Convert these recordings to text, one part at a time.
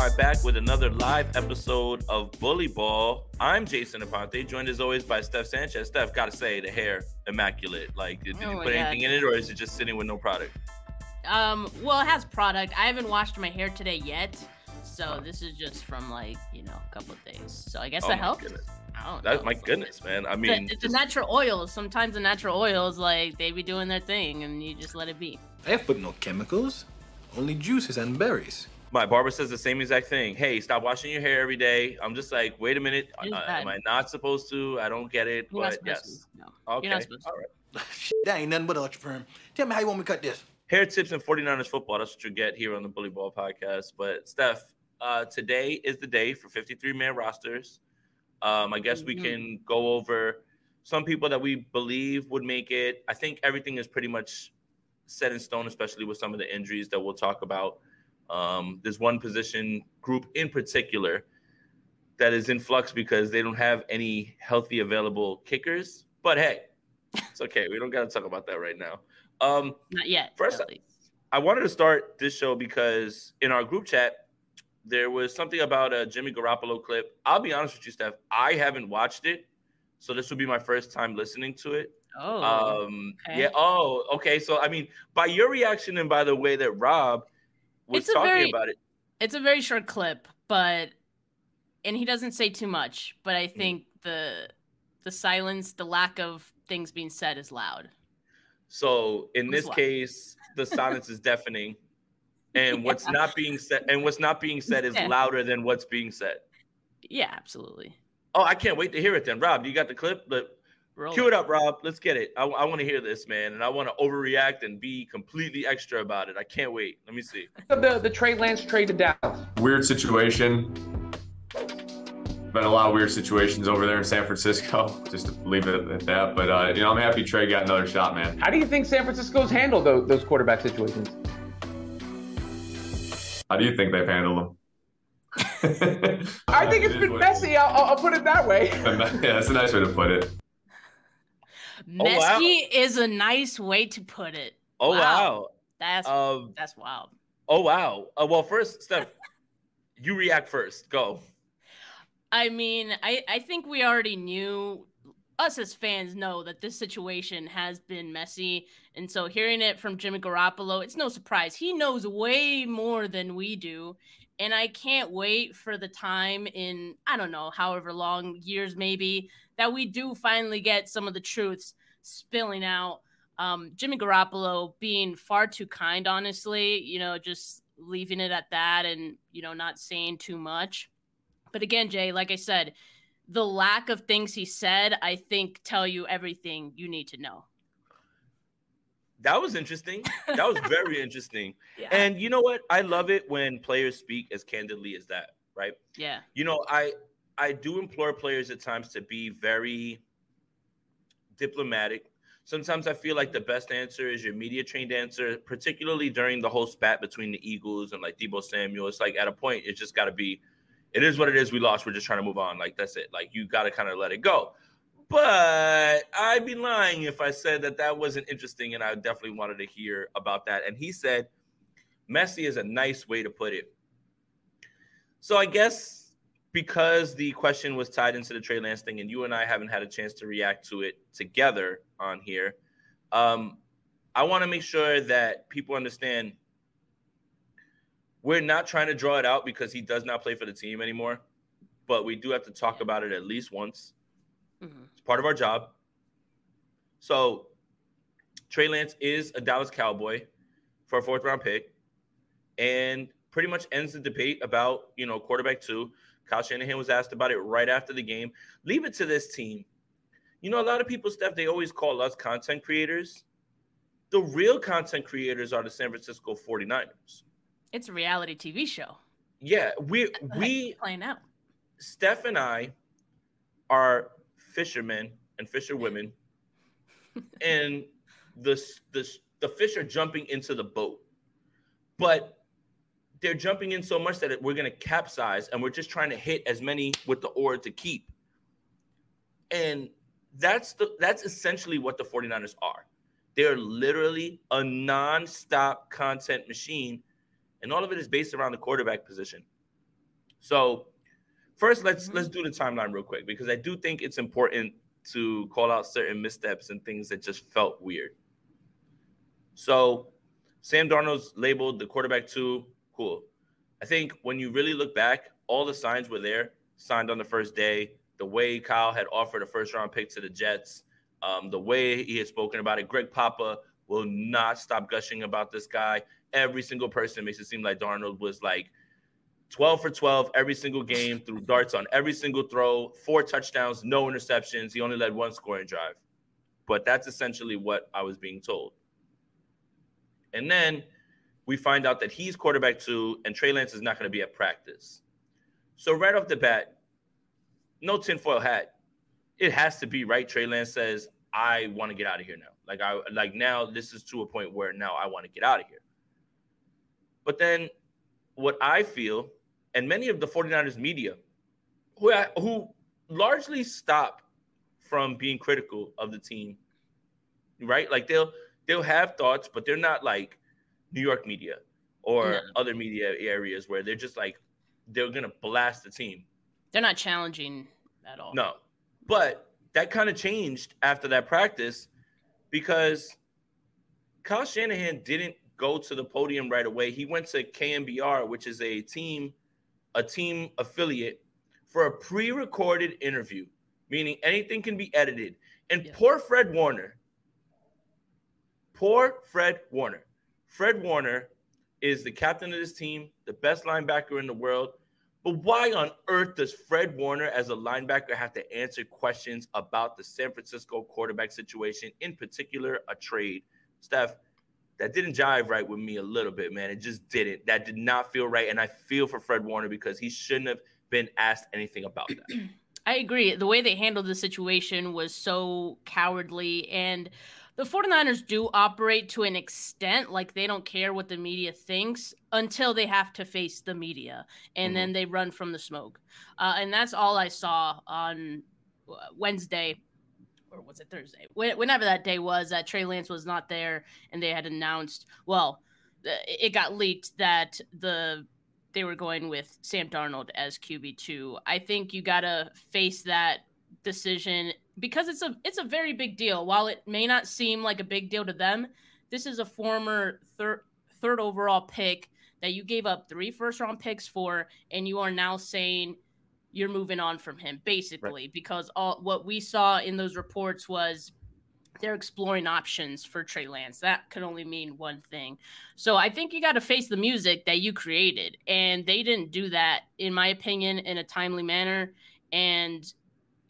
Are back with another live episode of Bully Ball. I'm Jason Aponte, joined as always by Steph Sanchez. Steph, gotta say, the hair immaculate. Like, did Oh you my put God. anything in it, or is it just sitting with no product? Um, well, it has product. I haven't washed my hair today yet, so this is just from like you know a couple of days. So I guess Oh that my helped. goodness. I don't That, know. my goodness, man. I mean, the, it's just- the natural oils. Sometimes the natural oils, like they be doing their thing, and you just let it be. I have put no chemicals, only juices and berries. My barber says the same exact thing. Hey, stop washing your hair every day. I'm just like, wait a minute. It's uh, am I not supposed to? I don't get it. You're but supposed yes. to. No. Okay. You're not supposed. All right. That ain't nothing but ultra perm. Tell me how you want me to cut this. Hair tips and 49ers football. That's what you get here on the Bully Ball podcast. But Steph, uh, today is the day for 53 man rosters. Um, I guess we Mhm. can go over some people that we believe would make it. I think everything is pretty much set in stone, especially with some of the injuries that we'll talk about. Um, there's one position group in particular that is in flux because they don't have any healthy available kickers. But hey, it's okay. We don't got to talk about that right now. Um, Not yet. First-. I wanted to start this show because in our group chat, there was something about a Jimmy Garoppolo clip. I'll be honest with you, Steph. I haven't watched it, so this will be my first time listening to it. Oh. um, okay. yeah. Oh, okay. So I mean, by your reaction and by the way that Rob was It's a talking very- about it, It's a very short clip, but and he doesn't say too much, but Mm. I think the the silence, the lack of things being said is loud. so in this case, the silence is deafening, and what's not being said and what's not being said is Yeah. louder than what's being said. Yeah, absolutely. Oh, I can't wait to hear it then. Rob, you got the clip? But Roll Cue it up, Rob. Let's get it. I, want to hear this, man, and I want to overreact and be completely extra about it. I can't wait. Let me see. the the Trey Lance trade to Dallas. weird situation. Been a lot of weird situations over there in San Francisco. Just to leave it at that. But uh, you know, I'm happy Trey got another shot, man. How do you think San Francisco's handled those, those quarterback situations? How do you think they've handled them? I think it's been messy. I'll, I'll- I'll put it that way. Yeah, that's a nice way to put it. Oh, wow. Messy is a nice way to put it. Oh Wow. wow. That's Um. that's wild. Oh wow. Uh, well, first, Steph, you react first. Go. I mean, I I think we already knew us as fans know that this situation has been messy. And so hearing it from Jimmy Garoppolo, it's no surprise. He knows way more than we do. And I can't wait for the time in, I don't know, however long, years maybe, that we do finally get some of the truths spilling out. Um, Jimmy Garoppolo being far too kind, honestly, you know, just leaving it at that and, you know, not saying too much. But again, Jay, like I said, the lack of things he said, I think, tell you everything you need to know. That was interesting. That was very interesting. Yeah. And you know what? I love it when players speak as candidly as that. Right. yeah. You know, I I do implore players at times to be very diplomatic. Sometimes I feel like the best answer is your media trained answer, particularly during the whole spat between the Eagles and like Deebo Samuel. It's like at a point, it's just got to be, it is what it is. We lost. We're just trying to move on. Like that's it. Like you got to kind of let it go. But I'd be lying if I said that that wasn't interesting, and I definitely wanted to hear about that. And he said, "Messy is a nice way to put it." So I guess because the question was tied into the Trey Lance thing, and you and I haven't had a chance to react to it together on here, um, I want to make sure that people understand we're not trying to draw it out because he does not play for the team anymore, but we do have to talk about it at least once. Mm-hmm. It's part of our job. So Trey Lance is a Dallas Cowboy for a fourth round pick and pretty much ends the debate about, you know, quarterback two. Kyle Shanahan was asked about it right after the game. Leave it to this team. You know, a lot of people, Steph, they always call us content creators. The real content creators are the San Francisco 49ers. It's a reality TV show. Yeah, we we playing out. Steph and I are fishermen and fisherwomen, and the the the fish are jumping into the boat, but they're jumping in so much that we're going to capsize, and we're just trying to hit as many with the oar to keep. And that's the that's essentially what the 49ers are. They're literally a non-stop content machine and all of it is based around the quarterback position. So, first, let's mm-hmm. let's do the timeline real quick because I do think it's important to call out certain missteps and things that just felt weird. So, Sam Darnold's labeled the quarterback two. Cool. I think when you really look back, all the signs were there. Signed on the first day. The way Kyle had offered a first round pick to the Jets, um, the way he had spoken about it. Greg Papa will not stop gushing about this guy every single person makes it seem like Darnold was like 12 for 12 every single game, threw darts on every single throw, four touchdowns, no interceptions. He only led one scoring drive. But that's essentially what I was being told. And then we find out that he's quarterback two, and Trey Lance is not going to be at practice. So right off the bat, no tinfoil hat. It has to be right. Trey Lance says, "I want to get out of here now. Like I like now. This is to a point where now I want to get out of here." But then what I feel, and many of the 49ers media, who, who largely stop from being critical of the team, right? Like they'll they'll have thoughts, but they're not like New York media or no. other media areas where they're just like they're gonna blast the team. They're not challenging at all. No, but that kind of changed after that practice because Kyle Shanahan didn't go to the podium right away. He went to KNBR, which is a team, a team affiliate, for a pre-recorded interview, meaning anything can be edited. And yeah. poor Fred Warner, poor Fred Warner. Fred Warner is the captain of this team, the best linebacker in the world. But why on earth does Fred Warner, as a linebacker, have to answer questions about the San Francisco quarterback situation, in particular, a trade? Steph, that didn't jive right with me a little bit, man. It just didn't. That did not feel right. And I feel for Fred Warner because he shouldn't have been asked anything about that. I agree. The way they handled the situation was so cowardly. And the 49ers do operate to an extent like they don't care what the media thinks until they have to face the media. And mm-hmm. then they run from the smoke. Uh, and that's all I saw on uh, Wednesday or was it Thursday? Whenever that day was, that Trey Lance was not there, and they had announced. Well, it got leaked that the they were going with Sam Darnold as QB two. I think you gotta face that decision because it's a it's a very big deal. While it may not seem like a big deal to them, this is a former third third overall pick that you gave up three first round picks for, and you are now saying you're moving on from him basically right. because all what we saw in those reports was they're exploring options for Trey Lance. That could only mean one thing. So I think you got to face the music that you created, and they didn't do that, in my opinion, in a timely manner. And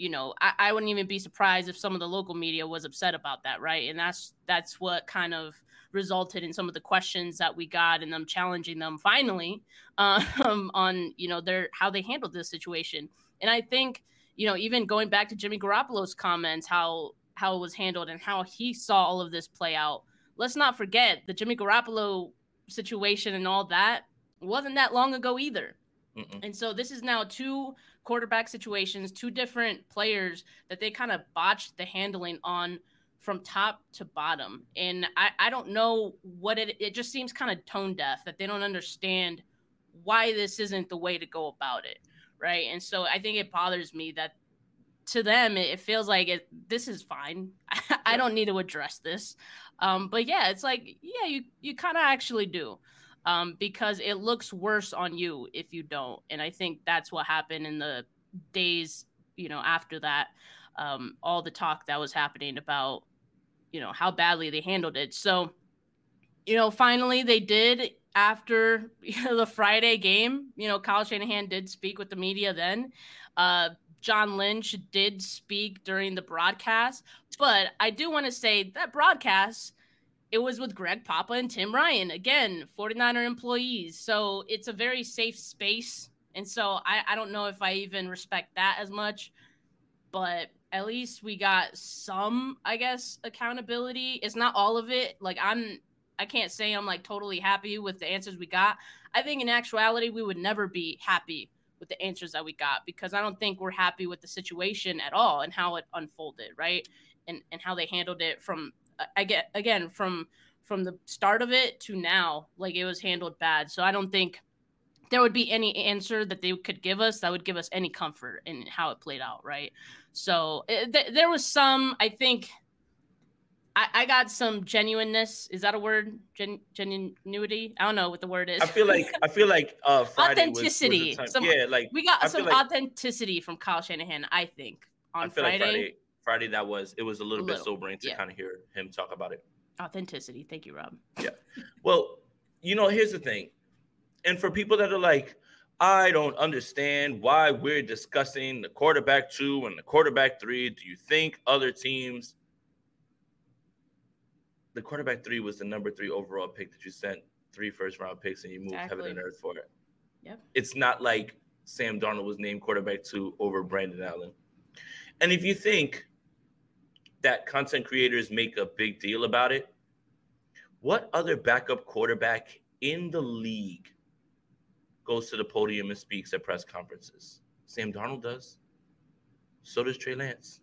you know, I, I wouldn't even be surprised if some of the local media was upset about that, right? And that's that's what kind of resulted in some of the questions that we got and them challenging them finally um, on you know their how they handled this situation. And I think you know even going back to Jimmy Garoppolo's comments, how how it was handled and how he saw all of this play out. Let's not forget the Jimmy Garoppolo situation and all that wasn't that long ago either. Mm-mm. And so this is now two quarterback situations, two different players that they kind of botched the handling on from top to bottom. And I, I don't know what it it just seems kind of tone deaf that they don't understand why this isn't the way to go about it. right? And so I think it bothers me that to them it feels like it, this is fine. I don't need to address this. Um, but yeah, it's like yeah, you you kind of actually do. Um, because it looks worse on you if you don't. And I think that's what happened in the days, you know, after that. Um, all the talk that was happening about, you know, how badly they handled it. So, you know, finally they did after you know, the Friday game. You know, Kyle Shanahan did speak with the media then. Uh, John Lynch did speak during the broadcast, but I do want to say that broadcast it was with Greg Papa and Tim Ryan again, 49er employees. So it's a very safe space. And so I, I don't know if I even respect that as much, but at least we got some, I guess, accountability. It's not all of it. Like I'm I can't say I'm like totally happy with the answers we got. I think in actuality, we would never be happy with the answers that we got because I don't think we're happy with the situation at all and how it unfolded, right? And and how they handled it from I get again from from the start of it to now, like it was handled bad. So I don't think there would be any answer that they could give us that would give us any comfort in how it played out, right? So it, eh, th- there was some, I think, I, I got some genuineness. Is that a word? Gen, genuinity? I don't know what the word is. I feel like I feel like uh, Friday authenticity. Was, was some, yeah, like we got some like, authenticity from Kyle Shanahan. I think on I Friday, like Friday. Friday, that was it was a little, A bit sobering to yeah. kind of hear him talk about it. authenticity. Thank you, Rob. Yeah. Well, you know, here's the thing. And for people that are like, I don't understand why we're discussing the quarterback two and the quarterback three. Do you think other teams? The quarterback three was the number three overall pick that you sent three first round picks and you moved heaven and earth for it. Yep. It's not like Sam Darnold was named quarterback two over Brandon Allen. And if you think that content creators make a big deal about it, what other backup quarterback in the league goes to the podium and speaks at press conferences? Sam Darnold does. So does Trey Lance.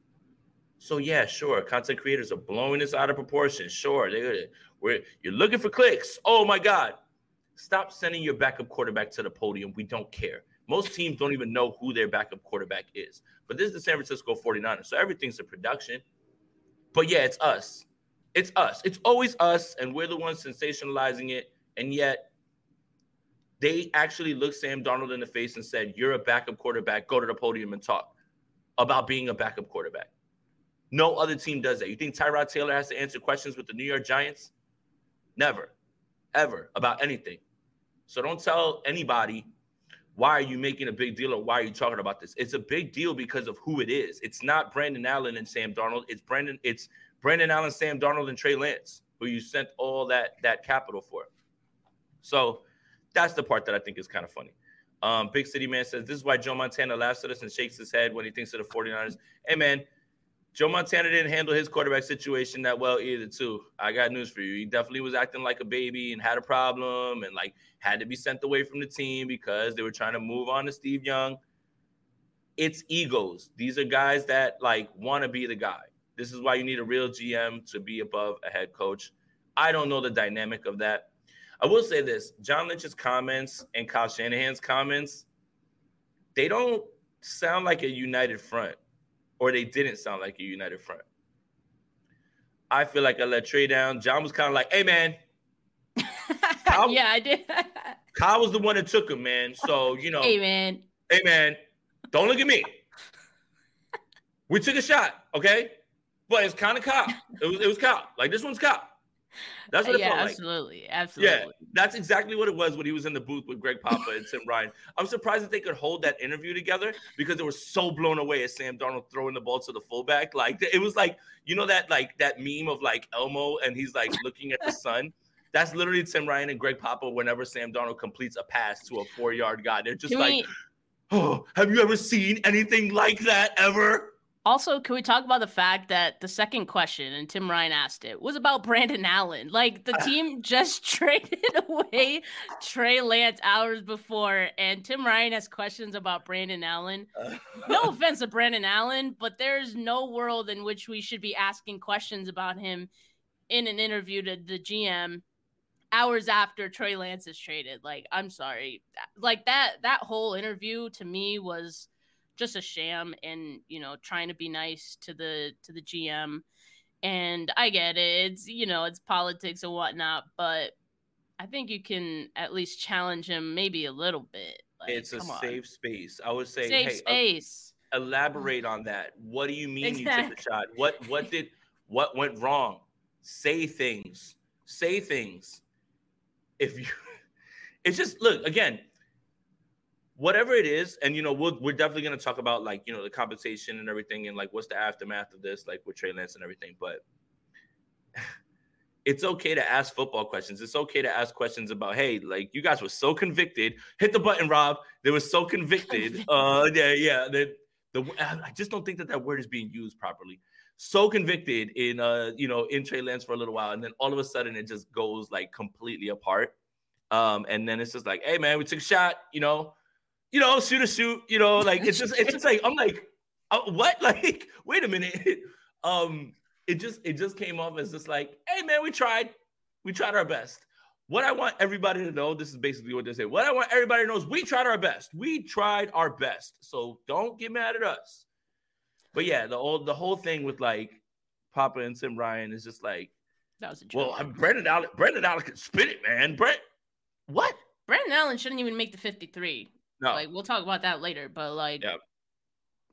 So yeah, sure, content creators are blowing this out of proportion. Sure, they're we're you're looking for clicks. Oh my God. Stop sending your backup quarterback to the podium. We don't care. Most teams don't even know who their backup quarterback is. But this is the San Francisco 49ers. So everything's a production. But yeah, it's us. It's us. It's always us, and we're the ones sensationalizing it. And yet, they actually looked Sam Darnold in the face and said, You're a backup quarterback. Go to the podium and talk about being a backup quarterback. No other team does that. You think Tyrod Taylor has to answer questions with the New York Giants? Never, ever about anything. So don't tell anybody why are you making a big deal or why are you talking about this? It's a big deal because of who it is. It's not Brandon Allen and Sam Darnold. It's Brandon. It's Brandon Allen, Sam Darnold, and Trey Lance, who you sent all that that capital for. So that's the part that I think is kind of funny. Um, Big City Man says this is why Joe Montana laughs at us and shakes his head when he thinks of the 49ers. Hey man, Joe Montana didn't handle his quarterback situation that well either, too. I got news for you. He definitely was acting like a baby and had a problem and like had to be sent away from the team because they were trying to move on to Steve Young. It's egos. These are guys that like want to be the guy. This is why you need a real GM to be above a head coach. I don't know the dynamic of that. I will say this John Lynch's comments and Kyle Shanahan's comments, they don't sound like a united front or they didn't sound like a united front. I feel like I let Trey down. John was kind of like, hey, man. Kyle, yeah, I did. Kyle was the one that took him, man. So, you know, hey, man. hey, man, don't look at me. We took a shot, okay? But it's kind of Kyle. It was, it was Kyle. Like, this one's Kyle. That's what it yeah, felt like. absolutely, absolutely. Yeah, that's exactly what it was when he was in the booth with Greg Papa and Tim Ryan. I'm surprised that they could hold that interview together because they were so blown away at Sam Darnold throwing the ball to the fullback. Like it was like you know that like that meme of like Elmo and he's like looking at the sun. That's literally Tim Ryan and Greg Papa whenever Sam Darnold completes a pass to a four yard guy. They're just Can like, we- oh, have you ever seen anything like that ever? Also, can we talk about the fact that the second question, and Tim Ryan asked it, was about Brandon Allen? Like the team just traded away Trey Lance hours before, and Tim Ryan has questions about Brandon Allen. No offense to Brandon Allen, but there's no world in which we should be asking questions about him in an interview to the GM hours after Trey Lance is traded. Like, I'm sorry. Like that that whole interview to me was just a sham and, you know, trying to be nice to the to the GM. And I get it. It's you know, it's politics and whatnot, but I think you can at least challenge him maybe a little bit. Like, it's a safe space. I would say safe hey, space. Uh, elaborate on that. What do you mean Exactly. you took the shot? What what did what went wrong? Say things. Say things. If you it's just look again, whatever it is, and you know, we'll, we're definitely gonna talk about like you know the compensation and everything and like what's the aftermath of this, like with Trey Lance and everything, but it's okay to ask football questions. It's okay to ask questions about, hey, like you guys were so convicted. Hit the button, Rob. They were so convicted. uh, yeah, yeah. The, the I just don't think that that word is being used properly. So convicted in, uh, you know, in Trey Lance for a little while, and then all of a sudden it just goes like completely apart. Um, and then it's just like, hey, man, we took a shot. You know, you know, shoot a shoot. You know, like it's just, it's just like I'm like, uh, what? Like, wait a minute. um, it just it just came off as just like, hey man, we tried, we tried our best. What I want everybody to know, this is basically what they say. What I want everybody to know is we tried our best. We tried our best. So don't get mad at us. But yeah, the old the whole thing with like Papa and Tim Ryan is just like, that was a joke. well, I'm Brandon Allen. Brandon Allen can spit it, man. Brent, what? Brandon Allen shouldn't even make the 53. No, Like we'll talk about that later, but like Yeah.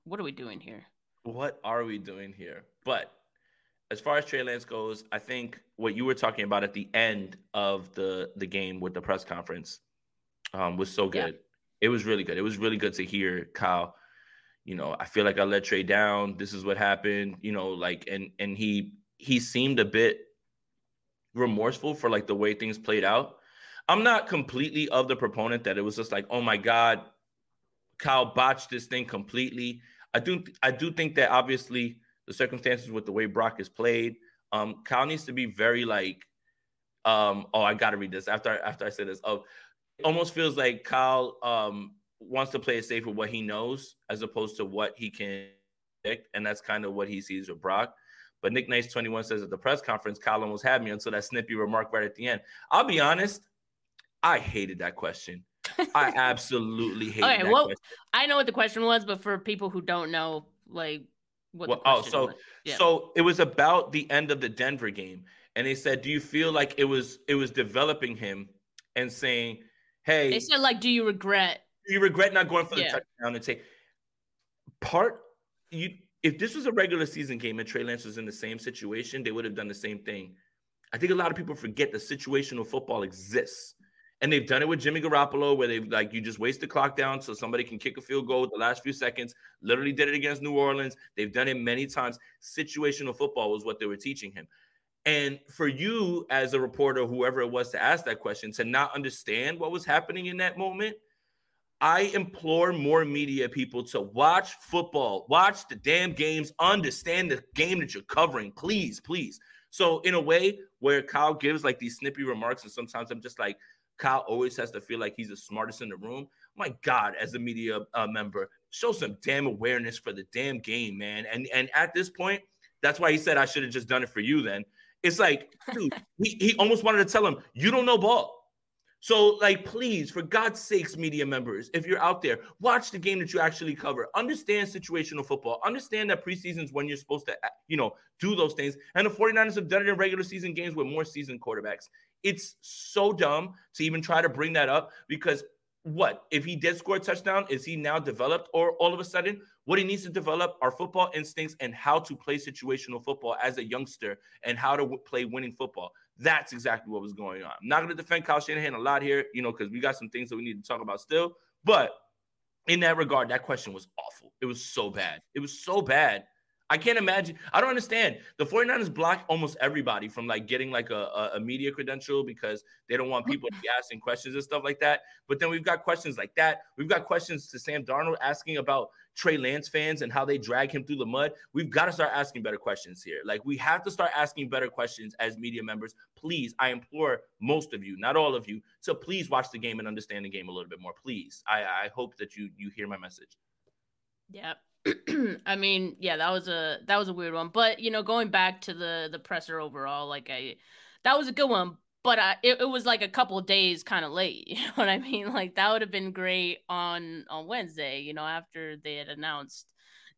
what are we doing here? what are we doing here? But as far as Trey Lance goes, I think what you were talking about at the end of the the game with the press conference um, was so Yeah. good. It was really good. It was really good to hear Kyle. You know, I feel like I let Trey down. This is what happened. You know, like and and he he seemed a bit remorseful for like the way things played out. I'm not completely of the proponent that it was just like, oh my god, Kyle botched this thing completely. I do I do think that obviously the circumstances with the way Brock is played, um, Kyle needs to be very like, um, oh, I gotta read this after after I say this. Oh, it almost feels like Kyle um wants to play it safe with what he knows as opposed to what he can predict, and that's kind of what he sees with Brock. But Nick Nice 21 says at the press conference, Kyle almost had me until that snippy remark right at the end. I'll be honest, I hated that question. I absolutely hated Okay, that well, question. I know what the question was, but for people who don't know, like what Well, the oh, question so was. Yeah. so it was about the end of the Denver game, and they said, "Do you feel like it was it was developing him and saying, hey, they said like, do you regret? do you regret not going for the Yeah. touchdown?" And say, part you if this was a regular season game and Trey Lance was in the same situation, they would have done the same thing. I think a lot of people forget that situational football exists. And they've done it with Jimmy Garoppolo, where they've like you just waste the clock down so somebody can kick a field goal with the last few seconds. Literally did it against New Orleans. They've done it many times. Situational football was what they were teaching him. And for you, as a reporter, whoever it was to ask that question, to not understand what was happening in that moment, I implore more media people to watch football, watch the damn games, understand the game that you're covering, please, please. So, in a way where Kyle gives like these snippy remarks, and sometimes I'm just like, Kyle always has to feel like he's the smartest in the room. My God, as a media uh, member, show some damn awareness for the damn game, man. And and at this point, that's why he said I should have just done it for you. Then it's like, dude, he, he almost wanted to tell him, you don't know ball. So, like, please, for God's sakes, media members, if you're out there, watch the game that you actually cover. Understand situational football. Understand that preseason's when you're supposed to, you know, do those things. And the 49ers have done it in regular season games with more seasoned quarterbacks. It's so dumb to even try to bring that up because what if he did score a touchdown? Is he now developed, or all of a sudden, what he needs to develop are football instincts and how to play situational football as a youngster and how to w- play winning football. That's exactly what was going on. I'm not going to defend Kyle Shanahan a lot here, you know, because we got some things that we need to talk about still. But in that regard, that question was awful. It was so bad. It was so bad. I can't imagine. I don't understand. The 49ers block almost everybody from like getting like a, a, a media credential because they don't want people to be asking questions and stuff like that. But then we've got questions like that. We've got questions to Sam Darnold asking about Trey Lance fans and how they drag him through the mud. We've got to start asking better questions here. Like we have to start asking better questions as media members. Please, I implore most of you, not all of you, to please watch the game and understand the game a little bit more. Please. I, I hope that you you hear my message. Yeah. I mean, yeah, that was a that was a weird one. But you know, going back to the the presser overall, like I that was a good one. but uh, it, it was like a couple days kind of late. You know what I mean? Like that would have been great on on Wednesday. You know, after they had announced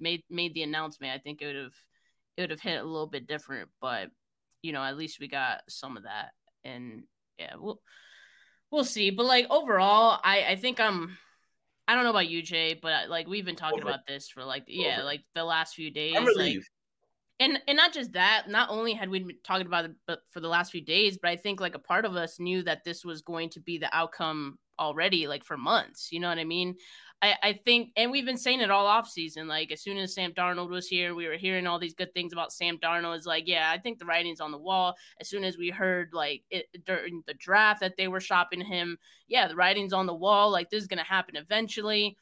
made made the announcement, I think it would have it would have hit a little bit different. But you know, at least we got some of that, and yeah, we'll we'll see. But like overall, I I think I'm. I don't know about you, Jay, but uh, like we've been talking Over. about this for like yeah, Over. like the last few days. Like, and and not just that not only had we been talking about it but for the last few days but i think like a part of us knew that this was going to be the outcome already like for months you know what i mean i i think and we've been saying it all off season like as soon as sam darnold was here we were hearing all these good things about sam darnold. It's like yeah i think the writing's on the wall. As soon as we heard like it during the draft that they were shopping him yeah the writing's on the wall like this is gonna happen eventually.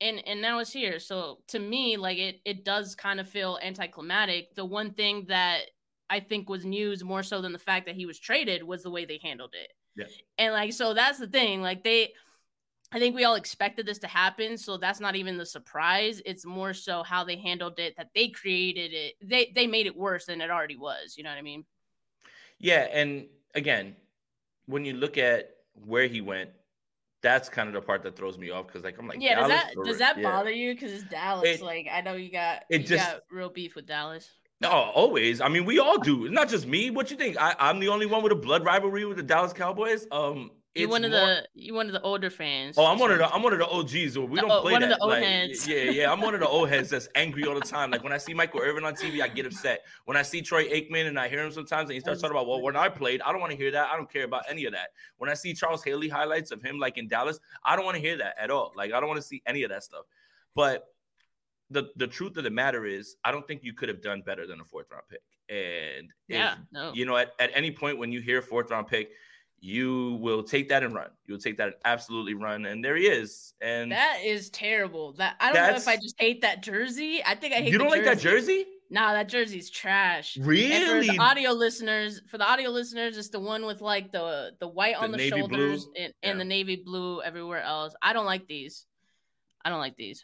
And and now it's here. So to me like it it does kind of feel anticlimactic. The one thing that i think was news more so than the fact that he was traded was the way they handled it. Yeah. and like so that's the thing like they i think we all expected this to happen so that's not even the surprise it's more so how they handled it that they created it they they made it worse than it already was you know what i mean Yeah, and again, when you look at where he went, that's kind of the part that throws me off because like I'm like, yeah does that does that yeah. bother you because it's dallas It- like i know you got it you just- got real beef with dallas No, always. I mean, we all do. It's not just me. What you think? I, I'm the only one with a blood rivalry with the Dallas Cowboys. Um, You it's one of more- the you one of the older fans. Oh, I'm one of the I'm one of the OGs. Or we don't play one of the old like, heads. Yeah, yeah. I'm one of the old heads that's angry all the time. Like when I see Michael Irvin on TV, I get upset. When I see Troy Aikman and I hear him sometimes, and he starts talking about, well, when I played, I don't want to hear that. I don't care about any of that. When I see Charles Haley highlights of him like in Dallas, I don't want to hear that at all. Like I don't want to see any of that stuff. But the the truth of the matter is, I don't think you could have done better than a fourth round pick. And if Yeah, no. you know, at, at any point when you hear fourth round pick, you will take that and run. You'll take that and absolutely run. And there he is. And that is terrible. That I don't know if I just hate that jersey. I think I hate. you don't like that jersey? Nah, that jersey's trash. And for Really? the audio listeners, for the audio listeners, it's the one with like the the white The on the navy shoulders and, and Yeah. the navy blue everywhere else. I don't like these. I don't like these.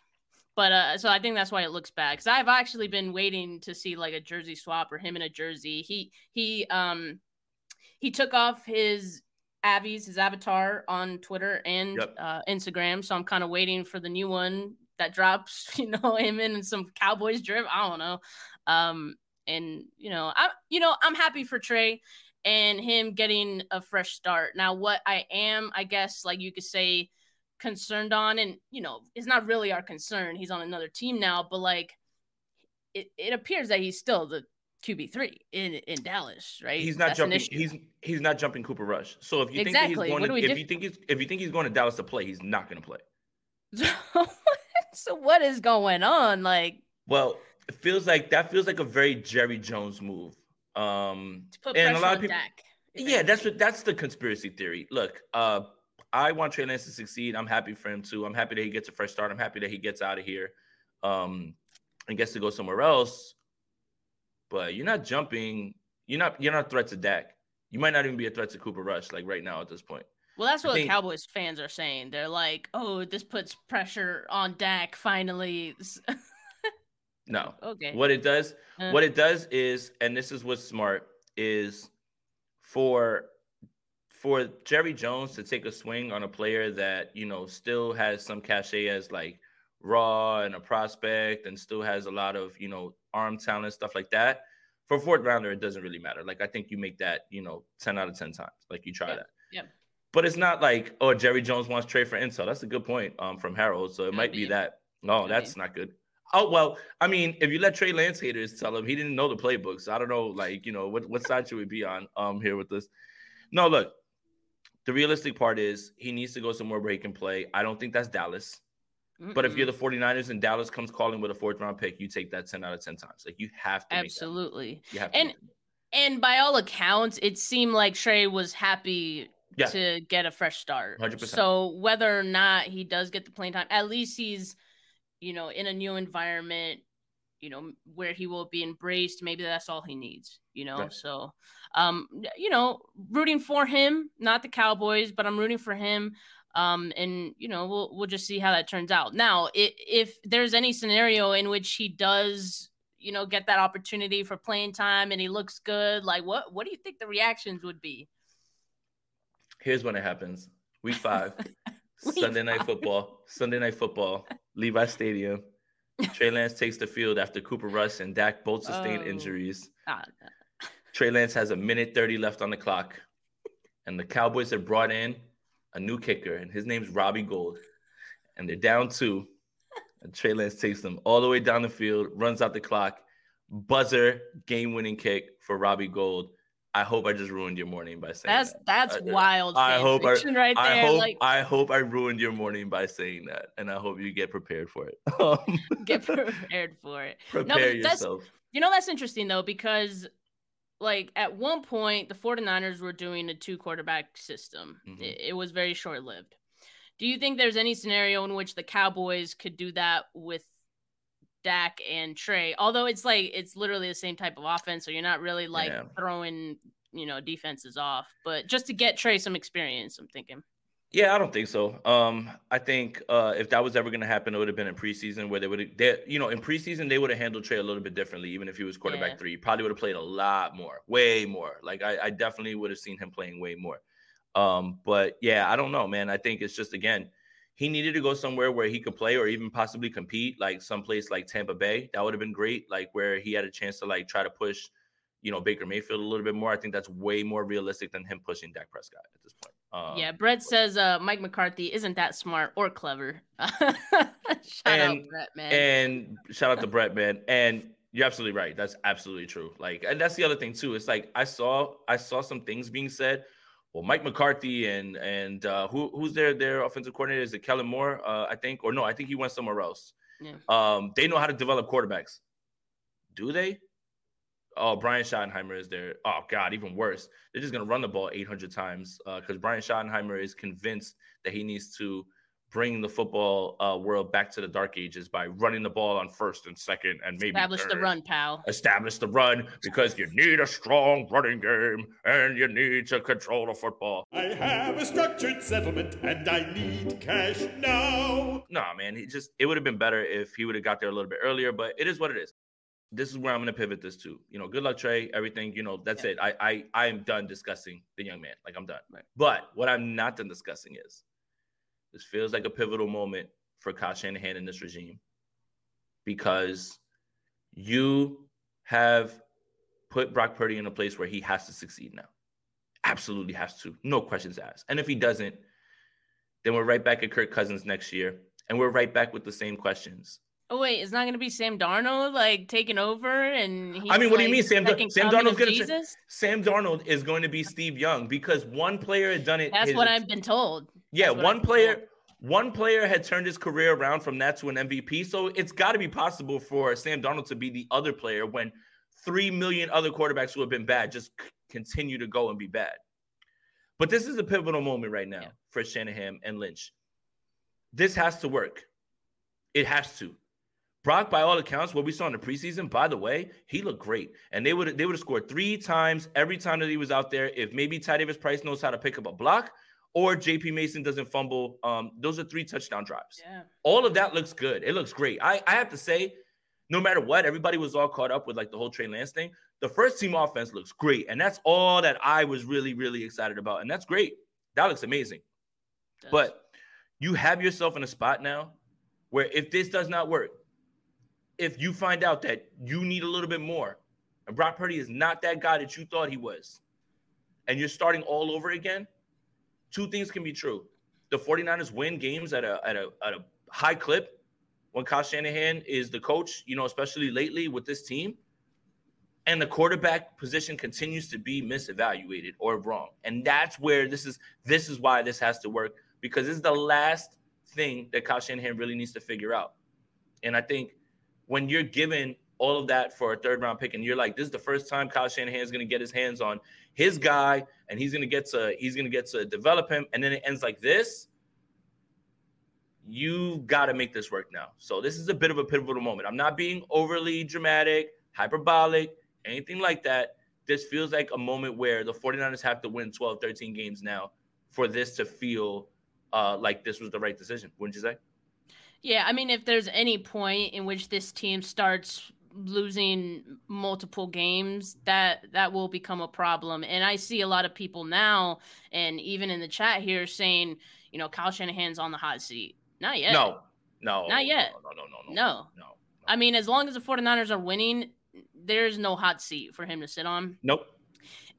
But uh, so I think that's why it looks bad. Because I've actually been waiting to see like a jersey swap or him in a jersey. He he um he took off his Avies, his avatar on Twitter and Yep. uh, Instagram. So I'm kind of waiting for the new one that drops. You know, him in some Cowboys drip. I don't know. Um, and you know, I you know I'm happy for Trey and him getting a fresh start. Now, what I am, I guess, like you could say, concerned on, and you know, it's not really our concern. He's on another team now, but like, it, it appears that he's still the QB three in in Dallas, right? He's not That's jumping. He's he's not jumping Cooper Rush. So if you Exactly. think that he's going to, if do? you think he's if you think he's going to Dallas to play, he's not going to play. so what is going on? Like, Well, it feels like that feels like a very Jerry Jones move. Um, and a lot of people, Dak. yeah, that's what that's the conspiracy theory. Look, uh, I want Trey Lance to succeed. I'm happy for him too. I'm happy that he gets a fresh start. I'm happy that he gets out of here, um, and gets to go somewhere else. But you're not jumping. You're not. You're not a threat to Dak. You might not even be a threat to Cooper Rush. Like right now at this point. Well, that's what think- the Cowboys fans are saying. They're like, "Oh, this puts pressure on Dak finally." No. okay. What it does, Uh. what it does is, and this is what's smart, is for for Jerry Jones to take a swing on a player that you know still has some cachet as like raw and a prospect, and still has a lot of you know arm talent stuff like that. For a fourth rounder, it doesn't really matter. Like I think you make that you know ten out of ten times. Like you try Yeah, that. yeah. But it's not like oh Jerry Jones wants trade for intel. That's a good point um, from Harold. So it Could might be be. that. No, Could that's be. not good. Oh well, I mean, if you let Trey Lance haters tell him he didn't know the playbook, so I don't know, like you know, what what side should we be on um here with this? No, look, the realistic part is he needs to go somewhere where he can play. I don't think that's Dallas. But if you're the 49ers and Dallas comes calling with a fourth round pick, you take that 10 out of 10 times. Like you have to absolutely, You have And- and by all accounts, it seemed like Trey was happy Yeah. to get a fresh start. 100%. So whether or not he does get the playing time, at least he's, you know, in a new environment, you know, where he will be embraced. Maybe that's all he needs, you know. Right. So, um, you know, rooting for him, not the Cowboys, but I'm rooting for him. Um, and you know, we'll we'll just see how that turns out. Now, if, if there's any scenario in which he does, you know, get that opportunity for playing time and he looks good, like what what do you think the reactions would be? Here's when it happens. Week five, Week Sunday night football. Sunday night football. Levi Stadium. Trey Lance takes the field after Cooper Rush and Dak both sustained Oh. injuries. Ah, Trey Lance has a minute 30 left on the clock. And the Cowboys have brought in a new kicker, and his name's Robbie Gould. And they're down two. And Trey Lance takes them all the way down the field, runs out the clock, buzzer, game winning kick for Robbie Gould. I hope I just ruined your morning by saying that's that. that's I- wild. I hope I- right there. I hope like I hope I ruined your morning by saying that, and I hope you get prepared for it. Get prepared for it. prepare that's- yourself. You know, that's interesting though, because like at one point the 49ers were doing a two quarterback system. Mhm. It, it was very short lived. Do you think there's any scenario in which the Cowboys could do that with Dak and Trey? Although it's like it's literally the same type of offense, so you're not really like Yeah. throwing, you know, defenses off. But just to get Trey some experience, I'm thinking. Yeah, I don't think so. Um, I think uh, if that was ever going to happen, it would have been in preseason where they would, you know, in preseason they would have handled Trey a little bit differently. Even if he was quarterback Yeah. three, probably would have played a lot more, way more. Like I, I definitely would have seen him playing way more. Um, but yeah, I don't know, man. I think it's just again, he needed to go somewhere where he could play or even possibly compete, like someplace like Tampa Bay. That would have been great, like where he had a chance to like try to push, you know, Baker Mayfield a little bit more. I think that's way more realistic than him pushing Dak Prescott at this point. Um, yeah, Brett says uh, Mike McCarthy isn't that smart or clever. Shout And- out, Brett, man. And shout out to Brett, man. And you're absolutely right. That's absolutely true. Like, and that's the other thing too. It's like I saw I saw some things being said. Well, Mike McCarthy and and uh, who who's their their offensive coordinator? Is it Kellen Moore? Uh, I think, or no, I think he went somewhere else. Yeah. Um, they know how to develop quarterbacks. Do they? Oh, Brian Schottenheimer is there. Oh God, even worse. They're just gonna run the ball 800 times because Brian Schottenheimer is convinced that he needs to bring the football uh, world back to the dark ages by running the ball on first and second and maybe Establish the run, pal. Establish the run because you need a strong running game and you need to control the football. I have a structured settlement and I need cash now. Nah, man, he just it would have been better if he would have got there a little bit earlier, but it is what it is. This is where I'm gonna pivot this to. You know, good luck, Trey. Everything, you know, that's Yeah. it. I I I am done discussing the young man. Like I'm done. Right. But what I'm not done discussing is this feels like a pivotal moment for Kyle Shanahan in this regime because you have put Brock Purdy in a place where he has to succeed now. Absolutely has to. No questions asked. And if he doesn't, then we're right back at Kirk Cousins next year. And we're right back with the same questions. Oh wait, it's not gonna be Sam Darnold like taking over and he's I mean, what do you mean, Sam? Dar- Sam Darnold's. Tra- Jesus? Sam Darnold is going to be Steve Young because one player had done it. That's his- what I've been told. Yeah, one I've player. One player had turned his career around from that to an MVP. So it's got to be possible for Sam Darnold to be the other player when three million other quarterbacks who have been bad just c- continue to go and be bad. But this is a pivotal moment right now Yeah. for Shanahan and Lynch. This has to work. It has to. Brock, by all accounts, what we saw in the preseason, by the way, he looked great. And they would they would have scored three times every time that he was out there. If maybe Ty Davis Price knows how to pick up a block, or JP Mason doesn't fumble. Um, those are three touchdown drives. Yeah. All of that looks good. It looks great. I, I have to say, no matter what, everybody was all caught up with like the whole Trey Lance thing. The first team offense looks great. And that's all that I was really, really excited about. And that's great. That looks amazing. But you have yourself in a spot now where if this does not work, if you find out that you need a little bit more, and Brock Purdy is not that guy that you thought he was, and you're starting all over again, two things can be true. The 49ers win games at a at a at a high clip when Kyle Shanahan is the coach, you know, especially lately with this team. And the quarterback position continues to be misevaluated or wrong. And that's where this is this is why this has to work because this is the last thing that Kyle Shanahan really needs to figure out. And I think when you're given all of that for a third round pick, and you're like, this is the first time Kyle Shanahan is going to get his hands on his guy, and he's going to get to he's to get to develop him, and then it ends like this. You got to make this work now. So this is a bit of a pivotal moment. I'm not being overly dramatic, hyperbolic, anything like that. This feels like a moment where the 49ers have to win 12, 13 games now for this to feel uh, like this was the right decision. Wouldn't you say? Yeah, I mean, if there's any point in which this team starts losing multiple games, that that will become a problem. And I see a lot of people now, and even in the chat here, saying, you know, Kyle Shanahan's on the hot seat. Not yet. No, no, Not yet. No, no, no, no, No. no. I mean, as long as the 49ers are winning, there's no hot seat for him to sit on. Nope.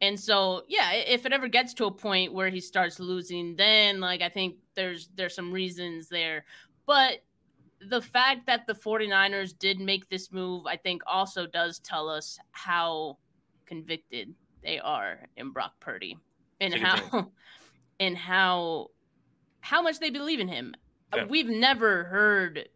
And so, yeah, if it ever gets to a point where he starts losing, then like I think there's there's some reasons there. But the fact that the 49ers did make this move, I think also does tell us how convicted they are in Brock Purdy and how and how how much they believe in him. Yeah. We've never heard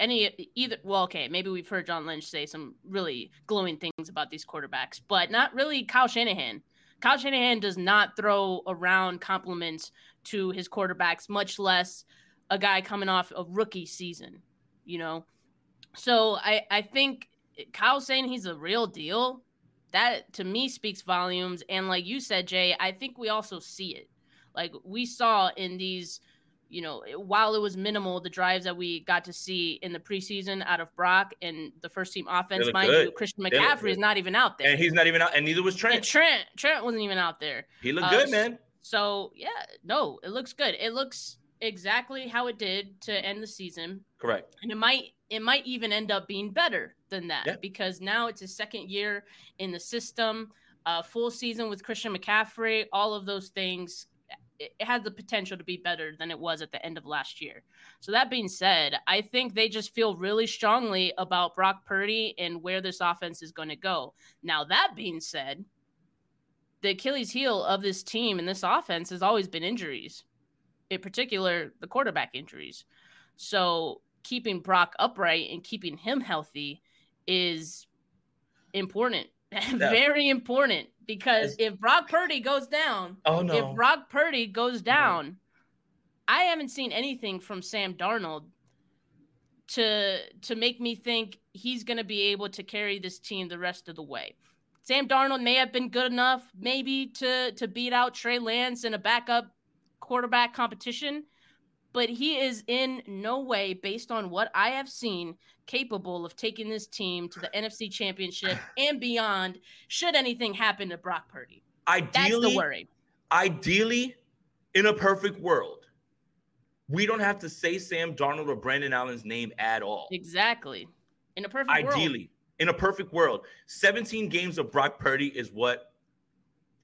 any either well okay maybe we've heard john lynch say some really glowing things about these quarterbacks but not really kyle shanahan kyle shanahan does not throw around compliments to his quarterbacks much less a guy coming off a rookie season you know so i i think kyle saying he's a real deal that to me speaks volumes and like you said jay i think we also see it like we saw in these you know, while it was minimal, the drives that we got to see in the preseason out of Brock and the first team offense, mind good. you, Christian McCaffrey is not even out there. And he's not even out, and neither was And Trent. Trent, Trent wasn't even out there. He looked Uh, good, man. So yeah, no, it looks good. It looks exactly how it did to end the season, Correct. and it might it might even end up being better than that Yeah. because now it's his second year in the system, uh, full season with Christian McCaffrey, all of those things. It it has the potential to be better than it was at the end of last year. So that being said, I think they just feel really strongly about Brock Purdy and where this offense is going to go. Now that being said, the Achilles heel of this team and this offense has always been injuries, in particular the quarterback injuries. So keeping Brock upright and keeping him healthy is important, very important. Because if Brock Purdy goes down, Oh no. if Brock Purdy goes down, I haven't seen anything from Sam Darnold to to make me think he's going to be able to carry this team the rest of the way. Sam Darnold may have been good enough, maybe to to beat out Trey Lance in a backup quarterback competition, but he is in no way, based on what I have seen, capable of taking this team to the NFC Championship and beyond. Should anything happen to Brock Purdy, that's ideally, the worry. ideally, in a perfect world, we don't have to say Sam Darnold or Brandon Allen's name at all. Exactly. In a perfect world. Ideally, in a perfect world, 17 games of Brock Purdy is what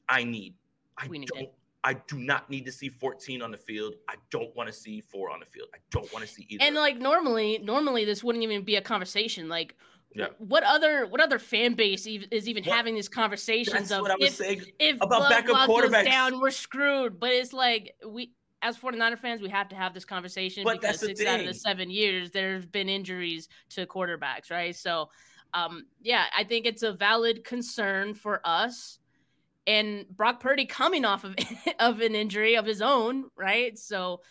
I need. I We need don't. it. I do not need to see 14 on the field. I don't want to see four on the field. I don't want to see either. And like normally, normally this wouldn't even be a conversation. Like, Yeah. what other what other fan base is even What- having these conversations That's of what I was if, saying if about backup quarterbacks. down, we're screwed. But it's like we as 49er fans, we have to have this conversation But because six out of the seven years there's been injuries to quarterbacks, right? So um yeah, I think it's a valid concern for us. And Brock Purdy coming off of of an injury of his own, right? So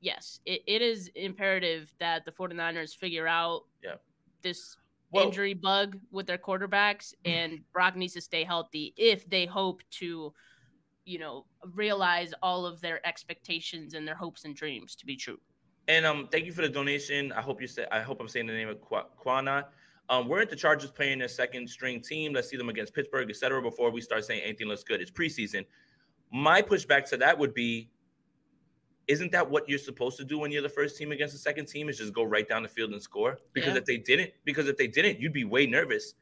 yes, it, it is imperative that the 49ers figure out Yeah. this injury bug with their quarterbacks and Brock needs to stay healthy if they hope to you know realize all of their expectations and their hopes and dreams to be true. And um, thank you for the donation. I hope you said I hope I'm saying the name of Qua- Quana. Um, we're at the Chargers playing their second string team. Let's see them against Pittsburgh, etc. Before we start saying anything looks good, it's preseason. My pushback to that would be, isn't that what you're supposed to do when you're the first team against the second team? Is just go right down the field and score? Because Yeah. if they didn't, because if they didn't, you'd be way nervous.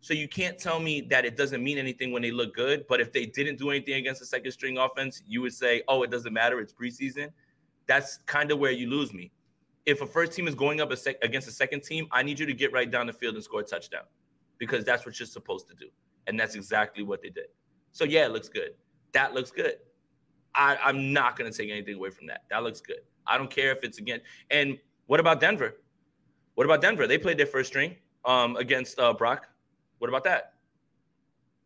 So you can't tell me that it doesn't mean anything when they look good. But if they didn't do anything against the second string offense, you would say, oh, it doesn't matter. It's preseason. That's kind of where you lose me. If a first team is going up a sec- against a second team, I need you to get right down the field and score a touchdown because that's what you're supposed to do. And that's exactly what they did. So, yeah, it looks good. That looks good. I, I'm not going to take anything away from that. That looks good. I don't care if it's again. And what about Denver? What about Denver? They played their first string um, against uh, Brock. What about that?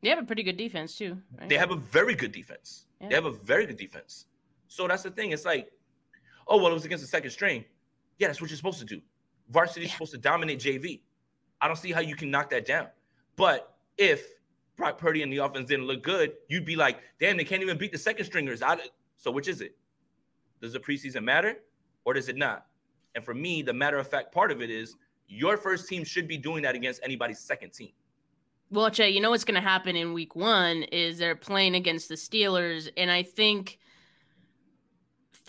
They have a pretty good defense too. Right? They have a very good defense. Yeah. They have a very good defense. So that's the thing. It's like, oh well, it was against the second string. Yeah, that's what you're supposed to do. Varsity's Yeah. supposed to dominate JV. I don't see how you can knock that down. But if Brock Purdy and the offense didn't look good, you'd be like, damn, they can't even beat the second stringers. I, so which is it? Does the preseason matter or does it not? And for me, the matter of fact part of it is your first team should be doing that against anybody's second team. Well, Jay, you know what's going to happen in week one is they're playing against the Steelers. And I think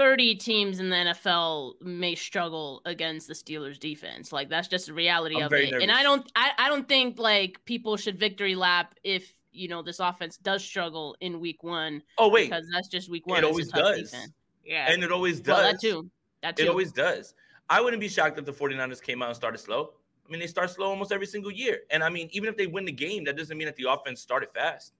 30 teams in the NFL may struggle against the Steelers defense. Like that's just the reality I'm of it. nervous. And I don't I, I don't think like people should victory lap if you know this offense does struggle in week one. Oh, wait. Because that's just week one. It always does. defense. Yeah. And it always does. Well, that too. That too. It always does. I wouldn't be shocked if the 49ers came out and started slow. I mean, they start slow almost every single year. And I mean, even if they win the game, that doesn't mean that the offense started fast.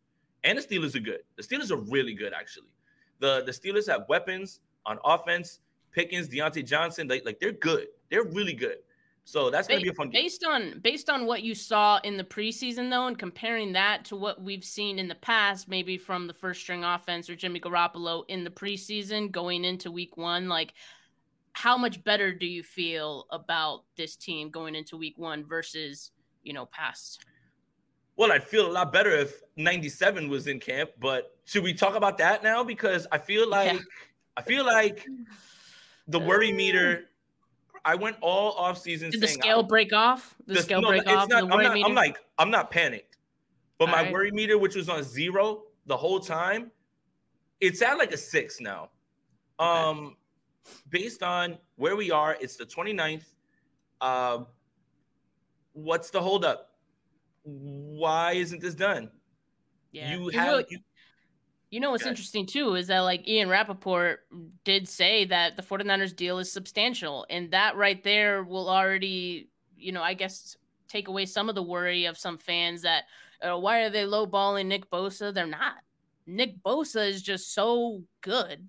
And the Steelers are good. The Steelers are really good, actually. The the Steelers have weapons on offense. Pickens, Diontae Johnson, they, like they're good. They're really good. So that's gonna Ba- be a fun game. based on based on what you saw in the preseason though and comparing that to what we've seen in the past maybe from the first string offense or Jimmy Garoppolo in the preseason going into week 1 like how much better do you feel about this team going into week 1 versus you know past Well, I'd feel a lot better if 97 was in camp, but should we talk about that now? Because I feel like I feel like the worry meter. I went all off season did the scale I'm- break off the, the- scale no, break off not- the I'm, not, meter? I'm like I'm not panicked, but my Alright. worry meter, which was on zero the whole time, it's at like a six now. Um, based on where we are, it's the 29th. Uh, what's the holdup? Why isn't this done? yeah. You have you, You know what's Good. interesting too is that like Ian Rapoport did say that the 49ers deal is substantial. And that right there will already, you know, I guess take away some of the worry of some fans that uh, why are they lowballing Nick Bosa? They're not. Nick Bosa is just so good.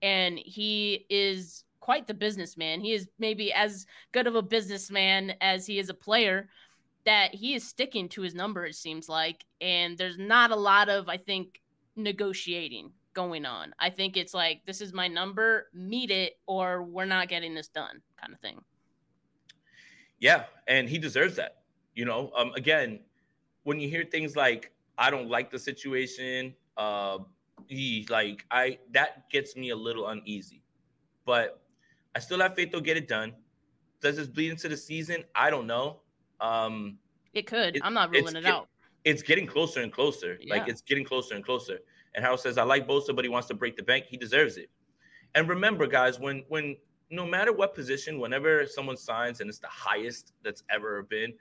And he is quite the businessman. He is maybe as good of a businessman as he is a player that he is sticking to his number, it seems like. And there's not a lot of, I think, negotiating going on. I think it's like, this is my number, meet it, or we're not getting this done, kind of thing. yeah, and he deserves that. You know, um, again, when you hear things like "I don't like the situation," uh, he like I that gets me a little uneasy. But I still have faith they'll get it done. Does this bleed into the season? I don't know. Um, It could. It- I'm not ruling it out. It's getting closer and closer. Like it's getting closer and closer. And Howard says, I like Bosa, but he wants to break the bank. He deserves it. And remember, guys, when when no matter what position, whenever someone signs and it's the highest that's ever been,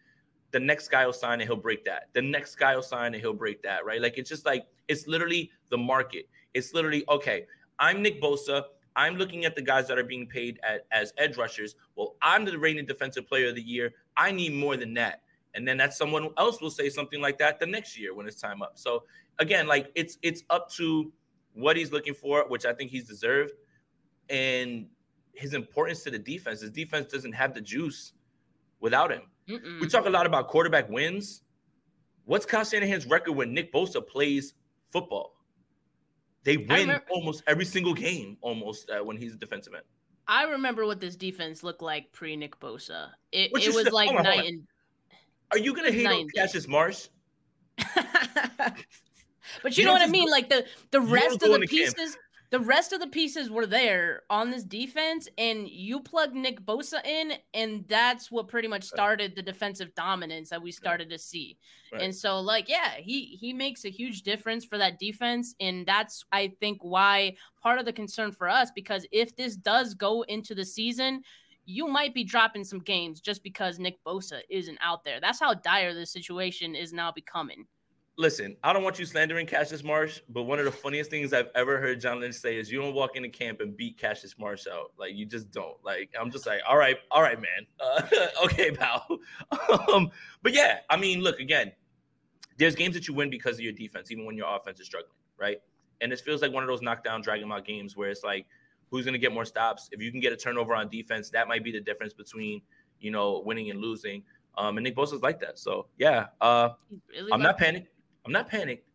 the next guy will sign and he'll break that. The next guy will sign and he'll break that, right? Like it's just like it's literally the market. It's literally okay. I'm Nick Bosa. I'm looking at the guys that are being paid at, as edge rushers. Well, I'm the reigning defensive player of the year. I need more than that. And then that someone else will say something like that the next year when it's time up. So again, like it's it's up to what he's looking for, which I think he's deserved, and his importance to the defense. His defense doesn't have the juice without him. Mm-mm. We talk a lot about quarterback wins. What's Kyle Shanahan's record when Nick Bosa plays football? They win remember- almost every single game, almost uh, when he's a defensive end. I remember what this defense looked like pre Nick Bosa. It, it was like on, night and Are you gonna hate on 90. Cassius Marsh? but you, You know what I mean? go- Like the the rest of the into camp. pieces, the rest of the pieces were there on this defense, and you plug Nick Bosa in, and that's what pretty much started the defensive dominance that we started to see. Right. And so, like, yeah, he he makes a huge difference for that defense, and that's I think why part of the concern for us because if this does go into the season. You might be dropping some games just because Nick Bosa isn't out there. That's how dire the situation is now becoming. Listen, I don't want you slandering Cassius Marsh, but one of the funniest things I've ever heard John Lynch say is you don't walk into camp and beat Cassius Marsh out. Like you just don't. Like I'm just like, all right, all right, man. Uh, okay, pal. um, but yeah, I mean, look again. There's games that you win because of your defense, even when your offense is struggling, right? And this feels like one of those knockdown, drag out games where it's like, who's going to get more stops? If you can get a turnover on defense, that might be the difference between you know winning and losing. Um, and Nick Bosa's like that. So yeah, uh, really I'm not panicked. I'm not panicked.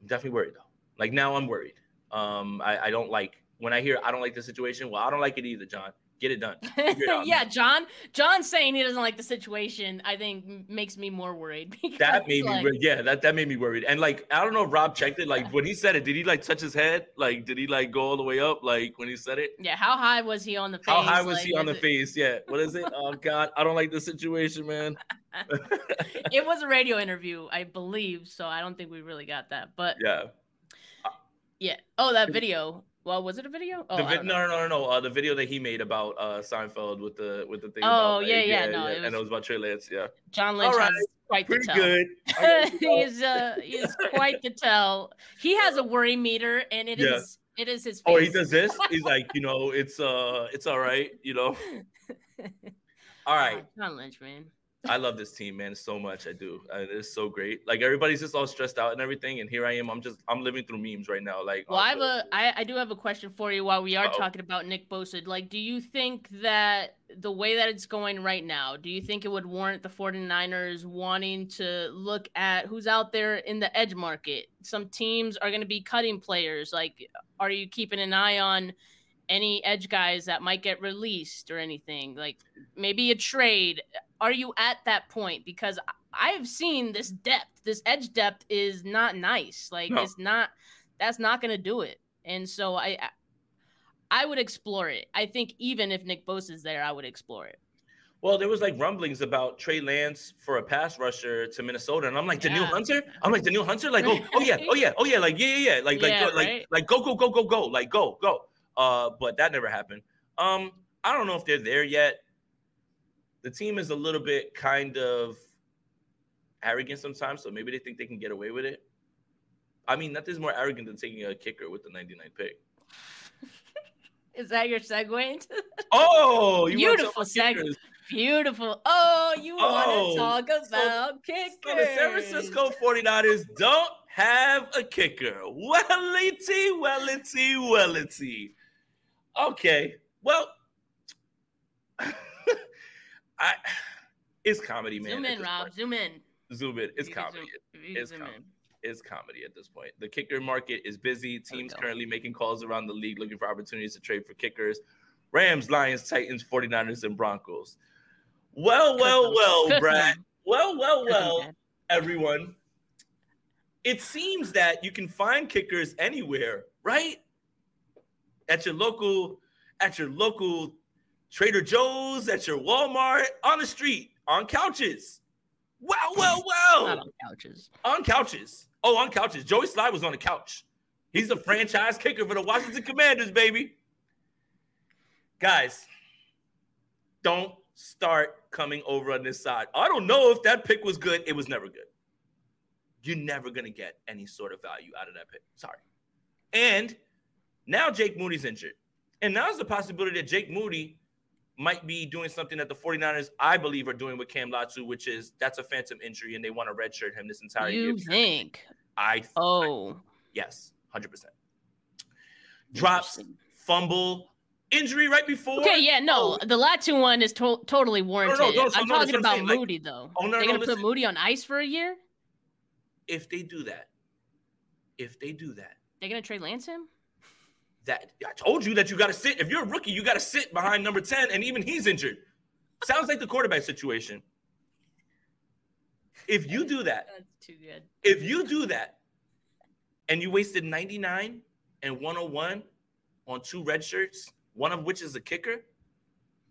I'm definitely worried though. Like now I'm worried. Um, I, I don't like when I hear I don't like the situation. Well, I don't like it either, John. Get it done. It yeah. John. John saying he doesn't like the situation, I think makes me more worried. That made me, like, yeah, that, that made me worried. And like, I don't know if Rob checked it. Like when he said it, did he like touch his head? Like, did he like go all the way up? Like when he said it? yeah. How high was he on the face? How high was Like, he on the it- face? Yeah. What is it? Oh God, I don't like the situation, man. It was a radio interview, I believe. So I don't think we really got that. But Yeah. yeah. Oh, that video. Well, was it a video? Oh, the I vid- no, no, no, no. Uh, the video that he made about uh Seinfeld with the with the thing. Oh, about, like, yeah, yeah, no, it and it was- was about Trey Lance. Yeah. John Lynch All right, has quite the Pretty tell. good. I guess we go. he's uh he's quite the tell. He has a worry meter, and it is Yeah. it is his. Face. Oh, he does this. He's like, you know, it's uh, it's all right. You know. All right. Oh, John Lynch, man. I love this team, man, so much. I do. It's so great. Like everybody's just all stressed out and everything, and here I am. I'm just I'm living through memes right now. Like, Well, I have a I, I do have a question for you while we are Uh-oh. talking about Nick Bosa. Like, do you think that the way that it's going right now, do you think it would warrant the 49ers wanting to look at who's out there in the edge market? Some teams are going to be cutting players. Like, are you keeping an eye on any edge guys that might get released or anything? Like, maybe a trade. Are you at that point? Because I've seen this depth. This edge depth is not nice. Like, No. it's not. That's not going to do it. And so I, I- would explore it. I think even if Nick Bosa is there, I would explore it. Well, there was like rumblings about Trey Lance for a pass rusher to Minnesota, and I'm like, the new Hunter. I'm like, the new Hunter. Like, oh, oh yeah, oh yeah, oh yeah. Like, yeah, yeah, yeah. Like, Yeah, like, go, like, right? like, go, go, go, go, go. Like, go, go. Uh, but that never happened. Um, I don't know if they're there yet. The team is a little bit kind of arrogant sometimes, so maybe they think they can get away with it. I mean, nothing's more arrogant than taking a kicker with the 99 pick. Is that your segue into Oh, you beautiful segue? Beautiful. Oh, you Oh, want to talk so- about kickers? So the San Francisco 49ers don't have a kicker. Wellity, wellity, wellity. Okay. Well, I it's comedy, man. Zoom in, Rob. point. Zoom in. Zoom in. It's comedy. zoom- if you can It's comedy. in. It's comedy at this point. The kicker market is busy. Teams currently making calls around the league looking for opportunities to trade for kickers. Rams, Lions, Titans, 49ers, and Broncos. Well, well, well, Brad. Well, well, well, everyone. It seems that you can find kickers anywhere, right? At your local, at your local Trader Joe's, at your Walmart, on the street, on couches. Well, well, well Not on couches. on couches. Oh, on couches. Joey Slye was on the couch. He's the franchise kicker for the Washington Commanders, baby. Guys, don't start coming over on this side. I don't know if that pick was good. It was never good. You're never going to get any sort of value out of that pick. Sorry. And now Jake Moody's injured. And now there's the possibility that Jake Moody might be doing something that the 49ers, I believe, are doing with Cam Latu, which is that's a phantom injury and they want to redshirt him this entire year. You think? I Oh, yes, 100%. Drops, fumble, injury right before. Okay, yeah, no, Oh, the Latu one is to- totally warranted. no, I'm no, talking what I'm about like- Moody though. Oh, no, They're no, gonna listen. put Moody on ice for a year. if they do that, if they do that, They're gonna trade Lance him. That I told you that you got to sit. If you're a rookie, you got to sit behind number 10, and even he's injured. Sounds like the quarterback situation. If you do that, That's too good. if you do that and you wasted 99 and 101 on two red shirts, one of which is a kicker,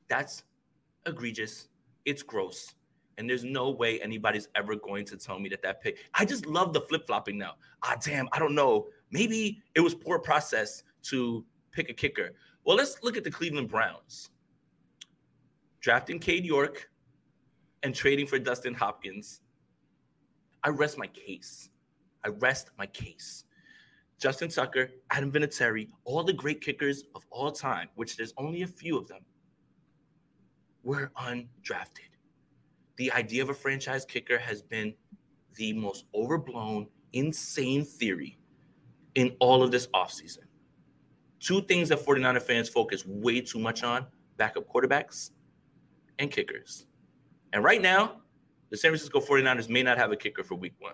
that's egregious. It's gross. And there's no way anybody's ever going to tell me that that pick. I just love the flip flopping now. Ah, damn, I don't know. Maybe it was poor process to pick a kicker. Well, let's look at the Cleveland Browns. Drafting Cade York and trading for Dustin Hopkins. I rest my case. I rest my case. Justin Tucker, Adam Vinatieri, all the great kickers of all time, which there's only a few of them, were undrafted. The idea of a franchise kicker has been the most overblown, insane theory in all of this offseason. Two things that 49er fans focus way too much on backup quarterbacks and kickers. And right now, the San Francisco 49ers may not have a kicker for week one.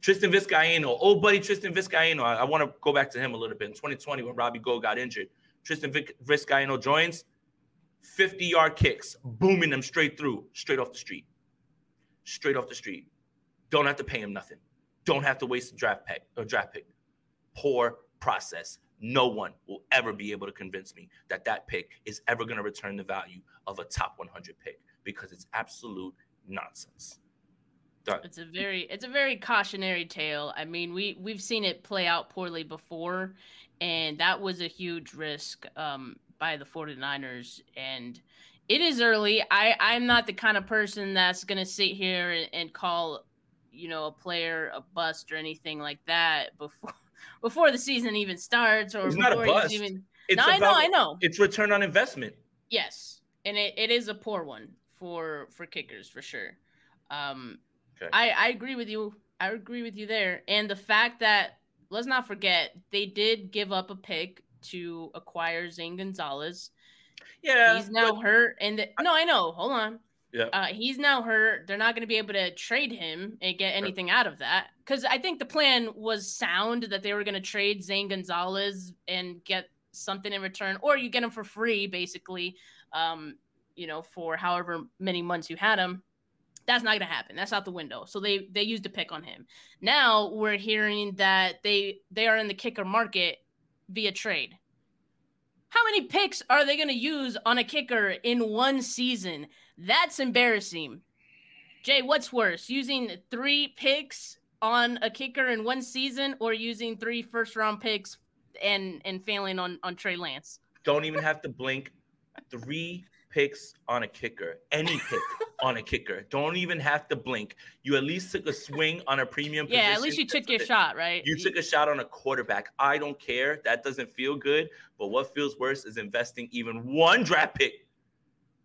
Tristan Vizcaino, old buddy Tristan Vizcaino. I, I want to go back to him a little bit. In 2020, when Robbie Gould got injured, Tristan Vizcaino joins. 50 yard kicks, booming them straight through, straight off the street. Straight off the street. Don't have to pay him nothing. Don't have to waste a draft pick or draft pick. Poor process. No one will ever be able to convince me that that pick is ever going to return the value of a top 100 pick because it's absolute nonsense. Done. It's a very it's a very cautionary tale. I mean, we we've seen it play out poorly before and that was a huge risk um, by the 49ers and it is early. I I'm not the kind of person that's going to sit here and, and call you know a player a bust or anything like that before before the season even starts or It's before not a bust. even It's No, I know, I know. It's return on investment. Yes, and it, it is a poor one for for kickers for sure. Um, Okay. I I agree with you. I agree with you there. And the fact that let's not forget they did give up a pick to acquire Zane Gonzalez. Yeah, he's now but- hurt. And the, no, I know. Hold on. Yeah. Uh, he's now hurt. They're not going to be able to trade him and get anything out of that. Because I think the plan was sound that they were going to trade Zane Gonzalez and get something in return, or you get him for free, basically. Um, you know, for however many months you had him. That's not going to happen. That's out the window. So they they used a pick on him. Now we're hearing that they they are in the kicker market via trade. How many picks are they going to use on a kicker in one season? That's embarrassing. Jay, what's worse, using three picks on a kicker in one season or using three first round picks and and failing on on Trey Lance? Don't even have to blink. Three picks on a kicker. Any pick on a kicker. Don't even have to blink. You at least took a swing on a premium Yeah, at least you took your shot, right? You took a shot on a quarterback. I don't care. That doesn't feel good. But what feels worse is investing even one draft pick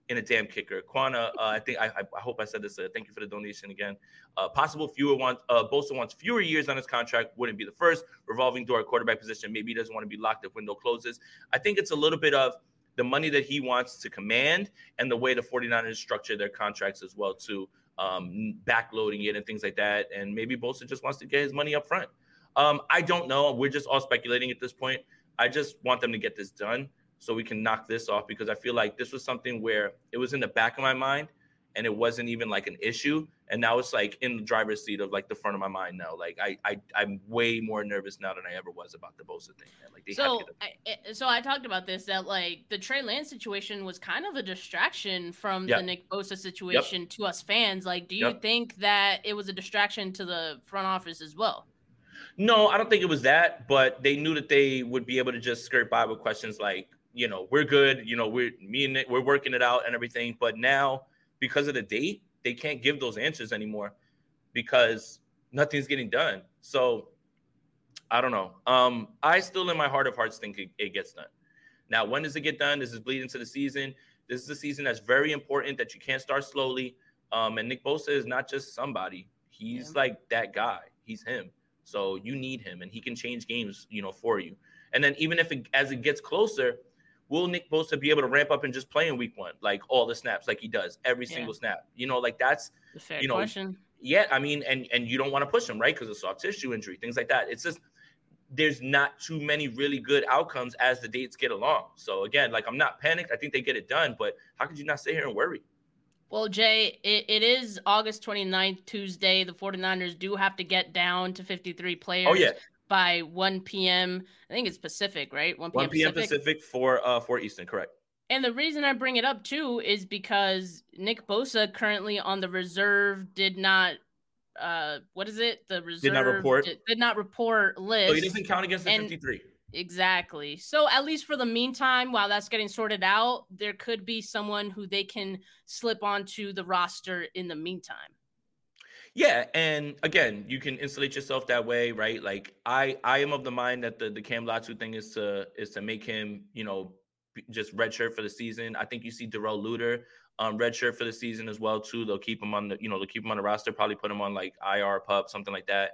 in a damn kicker. Quana, uh, I think I, I hope I said this. Uh, thank you for the donation again. Uh, possible fewer wants. Uh, Bosa wants fewer years on his contract. Wouldn't be the first revolving door quarterback position. Maybe he doesn't want to be locked if window closes. I think it's a little bit of the money that he wants to command and the way the 49ers structure their contracts as well too um backloading it and things like that and maybe Bosa just wants to get his money up front um I don't know we're just all speculating at this point I just want them to get this done so we can knock this off because I feel like this was something where it was in the back of my mind and it wasn't even like an issue and now it's like in the driver's seat of like the front of my mind now like I, I I'm way more nervous now than I ever was about the Bosa thing man. like they So, I, I- so I talked about this that like the Trey Lance situation was kind of a distraction from Yeah. the Nick Bosa situation to us fans. Like, do you Yep. think that it was a distraction to the front office as well? No, I don't think it was that, but they knew that they would be able to just skirt by with questions like, you know, we're good, you know, we're me and Nick, we're working it out and everything. But now, because of the date, they can't give those answers anymore because nothing's getting done. So I don't know. Um, I still in my heart of hearts think it, it gets done. Now, when does it get done? This is bleeding into the season. This is a season that's very important that you can't start slowly. Um, and Nick Bosa is not just somebody. He's like that guy. He's him. So you need him, and he can change games, you know, for you. And then even if it, as it gets closer, will Nick Bosa be able to ramp up and just play in Week One, like all the snaps, like he does every Yeah. single snap? You know, like that's fair you know, question. yeah, I mean, and and you don't want to push him, right? Because of soft tissue injury, things like that. It's just there's not too many really good outcomes as the dates get along. So again, like I'm not panicked. I think they get it done, but how could you not sit here and worry? Well, Jay, it, it is August 29th, Tuesday. The 49ers do have to get down to 53 players Oh yeah, by 1 p.m. I think it's Pacific, right? 1 p.m. 1 p.m. Pacific. Pacific for uh for Eastern, correct? And the reason I bring it up too is because Nick Bosa currently on the reserve did not uh what is it? The reserve did not report. Did, did not report list. So he doesn't count against the And- 53. Exactly. So at least for the meantime, while that's getting sorted out, there could be someone who they can slip onto the roster in the meantime. Yeah, and again, you can insulate yourself that way, right? Like I, I am of the mind that the the Cam Latu thing is to is to make him, you know, just redshirt for the season. I think you see Darrell Luter, um, redshirt for the season as well too. They'll keep him on the, you know, they'll keep him on the roster. Probably put him on like IR pup, something like that.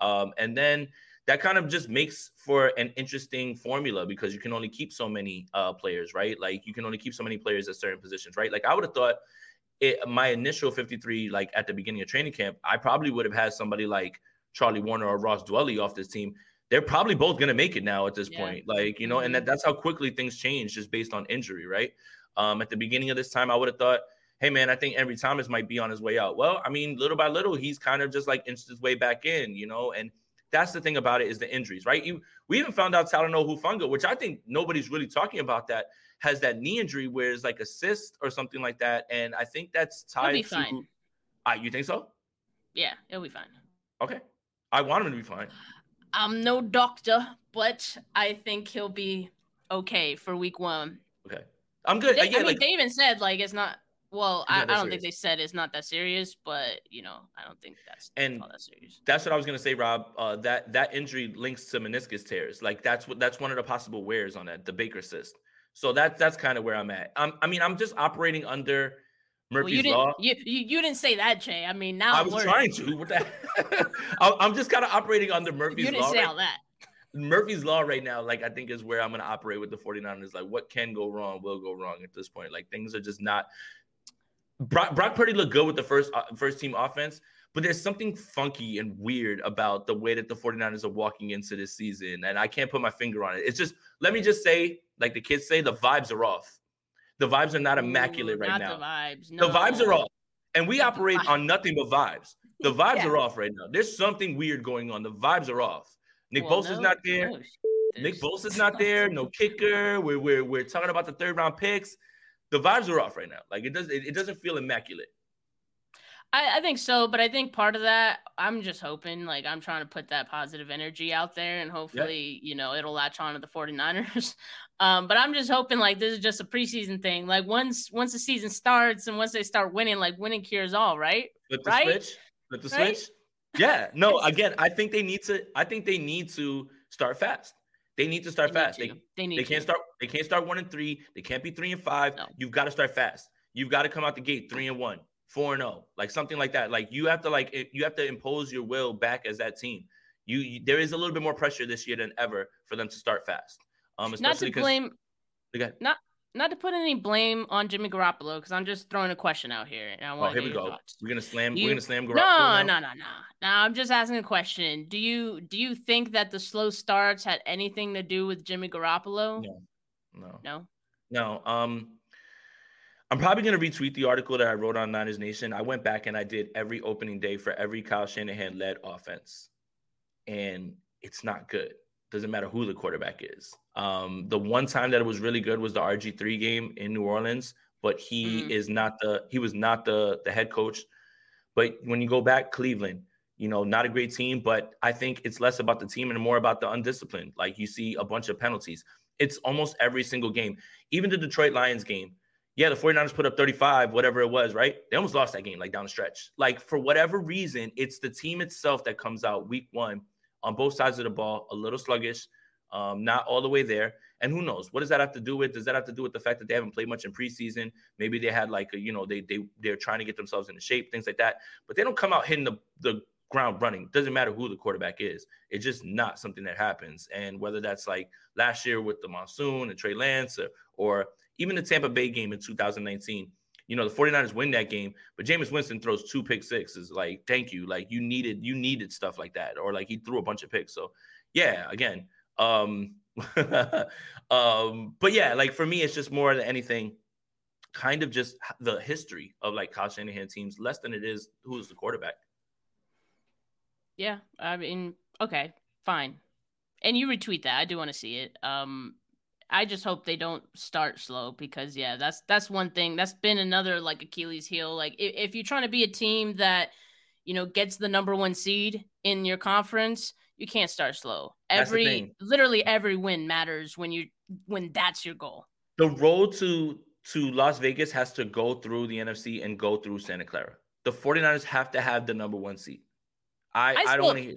Um, and then that kind of just makes for an interesting formula because you can only keep so many uh players, right? Like you can only keep so many players at certain positions, right? Like I would have thought it, my initial 53, like at the beginning of training camp, I probably would have had somebody like Charlie Woerner or Ross Dwelley off this team. They're probably both going to make it now at this Yeah. point. Like, you know, and that, that's how quickly things change just based on injury, right? Um, at the beginning of this time, I would have thought, hey man, I think Ambry Thomas might be on his way out. Well, I mean, little by little, he's kind of just like inched his way back in, you know, and that's the thing about it is the injuries, right? You we even found out Talanoa Hufanga, which I think nobody's really talking about that, has that knee injury where it's like a cyst or something like that. And I think that's tied be to fine. uh, you think so? Yeah, it'll be fine. Okay. I want him to be fine. I'm no doctor, but I think he'll be okay for week one. Okay. I'm good. They, Uh, yeah, I mean, like, they even said like it's not. Well, It's I, I don't that think they said it's not that serious, but you know, I don't think that's And all that serious. That's what I was gonna say, Rob. Uh, that that injury links to meniscus tears. Like that's what that's one of the possible wears on that, the Baker cyst. So that's that's kind of where I'm at. Um, I mean, I'm just operating under Well, Murphy's you didn't. law. You, you you didn't say that, Jay. I mean, now I was worried. trying to. What the I'm just kind of operating under Murphy's law. You didn't law. say right- all that. Murphy's law right now, like I think is where I'm gonna operate with the 49ers. Like what can go wrong will go wrong at this point. Like things are just not Brock, Brock Purdy looked good with the first uh, first team offense, but there's something funky and weird about the way that the 49ers are walking into this season. And I can't put my finger on it. It's just let me just say, like the kids say, the vibes are off. The vibes are not immaculate Ooh, right not now. the vibes. No. The vibes are off. And we operate on nothing but vibes. The vibes Yeah. are off right now. There's something weird going on. The vibes are off. Nick Well, Bosa's no- not there. Oh, no, Nick Bosa's not there. No kicker. We're, we're, we're talking about the third round picks. The vibes are off right now. Like it does it, it doesn't feel immaculate. I, I think so, but I think part of that, I'm just hoping, like, I'm trying to put that positive energy out there and hopefully, you know, it'll latch on to the 49ers. Um, but I'm just hoping, like, this is just a preseason thing. Like, once once the season starts and once they start winning, like, winning cures all, right? Flip the Right? switch. Flip the Right? switch. Yeah. No, again, I think they need to I think they need to start fast. They need to start They fast. to. They, They need they can't to. start they can't start one and three. They can't be three and five. No. You've got to start fast. You've got to come out the gate three and one, four and oh, like something like that. Like you have to like it- you have to impose your will back as that team. You, you there is a little bit more pressure this year than ever for them to start fast. Um, Not to blame, Again, not not to put any blame on Jimmy Garoppolo, because I'm just throwing a question out here. And I oh, want here we go. Thoughts. We're gonna slam. You- we're gonna slam. No, Garoppolo now? no, no, no. No, I'm just asking a question. Do you do you think that the slow starts had anything to do with Jimmy Garoppolo? No. No. No. No. Um, I'm probably gonna retweet the article that I wrote on Niners Nation. I went back and I did every opening day for every Kyle Shanahan led offense, and it's not good. Doesn't matter who the quarterback is. Um, the one time that it was really good was the RG3 game in New Orleans, but he Mhm. is not the he was not the the head coach. But when you go back, Cleveland, you know, not a great team, but I think it's less about the team and more about the undisciplined. Like you see a bunch of penalties. It's almost every single game. Even the Detroit Lions game. Yeah, the 49ers put up 35, whatever it was, right? They almost lost that game, like down the stretch. Like for whatever reason, it's the team itself that comes out week one on both sides of the ball, a little sluggish, um, not all the way there. And who knows? What does that have to do with? Does that have to do with the fact that they haven't played much in preseason? Maybe they had like a, you know, they they they're trying to get themselves into shape, things like that. But they don't come out hitting the, the ground running. Doesn't matter who the quarterback is. It's just not something that happens. And whether that's like last year with the monsoon and Trey Lance or, or even the Tampa Bay game in 2019, you know, the 49ers win that game, but Jameis Winston throws two pick sixes. Like, thank you. Like you needed, you needed stuff like that. Or like he threw a bunch of picks. So yeah, again. Um um, but yeah, like for me, it's just more than anything, kind of just the history of like Kyle Shanahan teams, less than it is who's the quarterback. Yeah, I mean, okay, fine. And you retweet that. I do want to see it. Um I just hope they don't start slow because yeah, that's that's one thing. That's been another like Achilles heel. Like if, if you're trying to be a team that you know gets the number one seed in your conference, you can't start slow. Every literally every win matters when you when that's your goal. The road to to Las Vegas has to go through the NFC and go through Santa Clara. The 49ers have to have the number one seed. I, I I, don't want to hear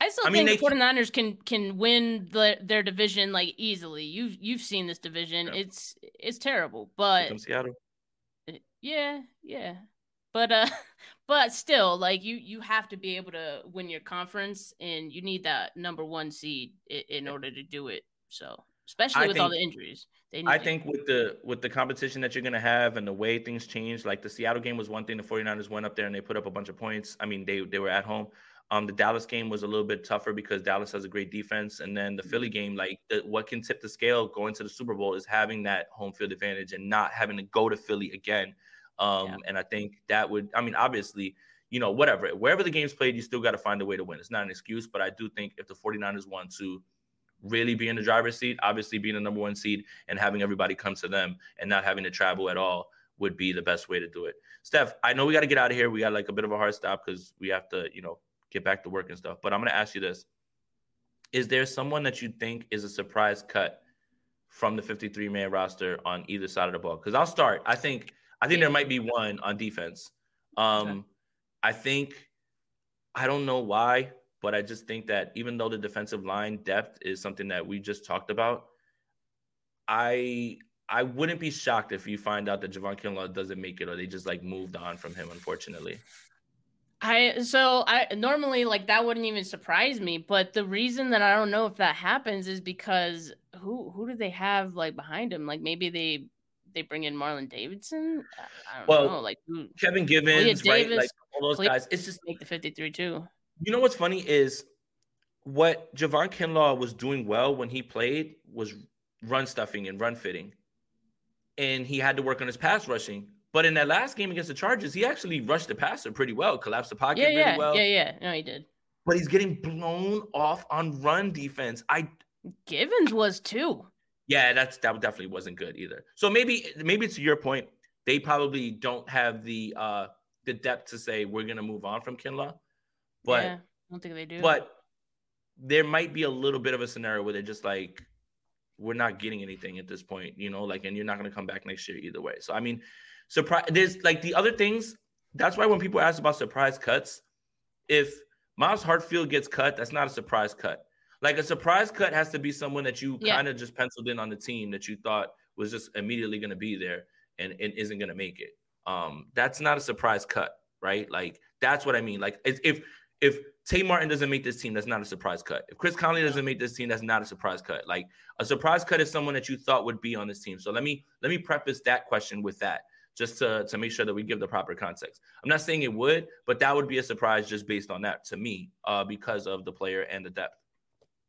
I still I think the 49ers can can win the, their division like easily. You've you've seen this division. Yeah. It's it's terrible, but Seattle. Yeah, yeah. But uh but still like you you have to be able to win your conference and you need that number 1 seed in, in order to do it. So, especially I with all the injuries. They need I to- think with the with the competition that you're gonna have and the way things change, like the Seattle game was one thing. The 49ers went up there and they put up a bunch of points. I mean, they they were at home. Um, the Dallas game was a little bit tougher because Dallas has a great defense, and then the Philly game, like the, what can tip the scale going to the Super Bowl is having that home field advantage and not having to go to Philly again. Um, yeah. And I think that would, I mean, obviously, you know, whatever, wherever the game's played, you still got to find a way to win. It's not an excuse, but I do think if the 49ers want to really be in the driver's seat, obviously being the number one seed and having everybody come to them and not having to travel at all would be the best way to do it. Steph, I know we got to get out of here. We got like a bit of a hard stop because we have to, you know, get back to work and stuff. But I'm going to ask you this Is there someone that you think is a surprise cut from the 53 man roster on either side of the ball? Because I'll start. I think. I think there might be one on defense. Um, okay. I think I don't know why, but I just think that even though the defensive line depth is something that we just talked about, I I wouldn't be shocked if you find out that Javon Kinlaw doesn't make it or they just like moved on from him, unfortunately. I so I normally like that wouldn't even surprise me, but the reason that I don't know if that happens is because who who do they have like behind him? Like maybe they they bring in Marlon Davidson. I don't well, know, like who, Kevin Givens, Davis, right? Like all those guys. It's just make the fifty three too. You know what's funny is what Javon Kinlaw was doing well when he played was run stuffing and run fitting and he had to work on his pass rushing. But in that last game against the Chargers, he actually rushed the passer pretty well, collapsed the pocket yeah, really yeah, well. Yeah, yeah, no, he did. But he's getting blown off on run defense. I Givens was too. Yeah, that's that definitely wasn't good either. So maybe maybe to your point, they probably don't have the uh the depth to say we're gonna move on from Kinlaw. But yeah, I don't think they do. But there might be a little bit of a scenario where they're just like, we're not getting anything at this point, you know, like, and you're not going to come back next year either way. So, I mean, surprise, there's like the other things. That's why when people ask about surprise cuts, if Myles Hartsfield gets cut, that's not a surprise cut. Like a surprise cut has to be someone that you yeah. kind of just penciled in on the team that you thought was just immediately going to be there and, and isn't going to make it. Um, that's not a surprise cut, right? Like that's what I mean. Like if if Tay Martin doesn't make this team, that's not a surprise cut. If Chris Conley doesn't make this team, that's not a surprise cut. Like a surprise cut is someone that you thought would be on this team. So let me let me preface that question with that, just to, to make sure that we give the proper context. I'm not saying it would, but that would be a surprise just based on that to me, uh, because of the player and the depth.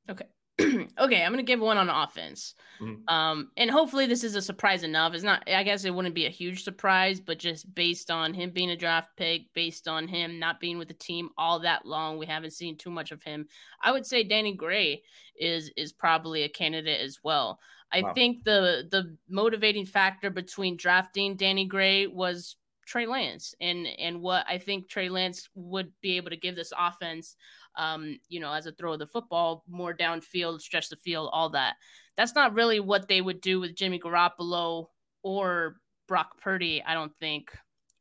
Okay. okay, I'm gonna give one on offense. Mm-hmm. Um, and hopefully this is a surprise enough. It's not. I guess it wouldn't be a huge surprise, but just based on him being a draft pick, based on him not being with the team all that long, we haven't seen too much of him. I would say Danny Gray is is probably a candidate as well. I wow. think the the motivating factor between drafting Danny Gray was Trey Lance and and what I think Trey Lance would be able to give this offense um, you know, as a throw of the football, more downfield, stretch the field, all that. That's not really what they would do with Jimmy Garoppolo or Brock Purdy, I don't think,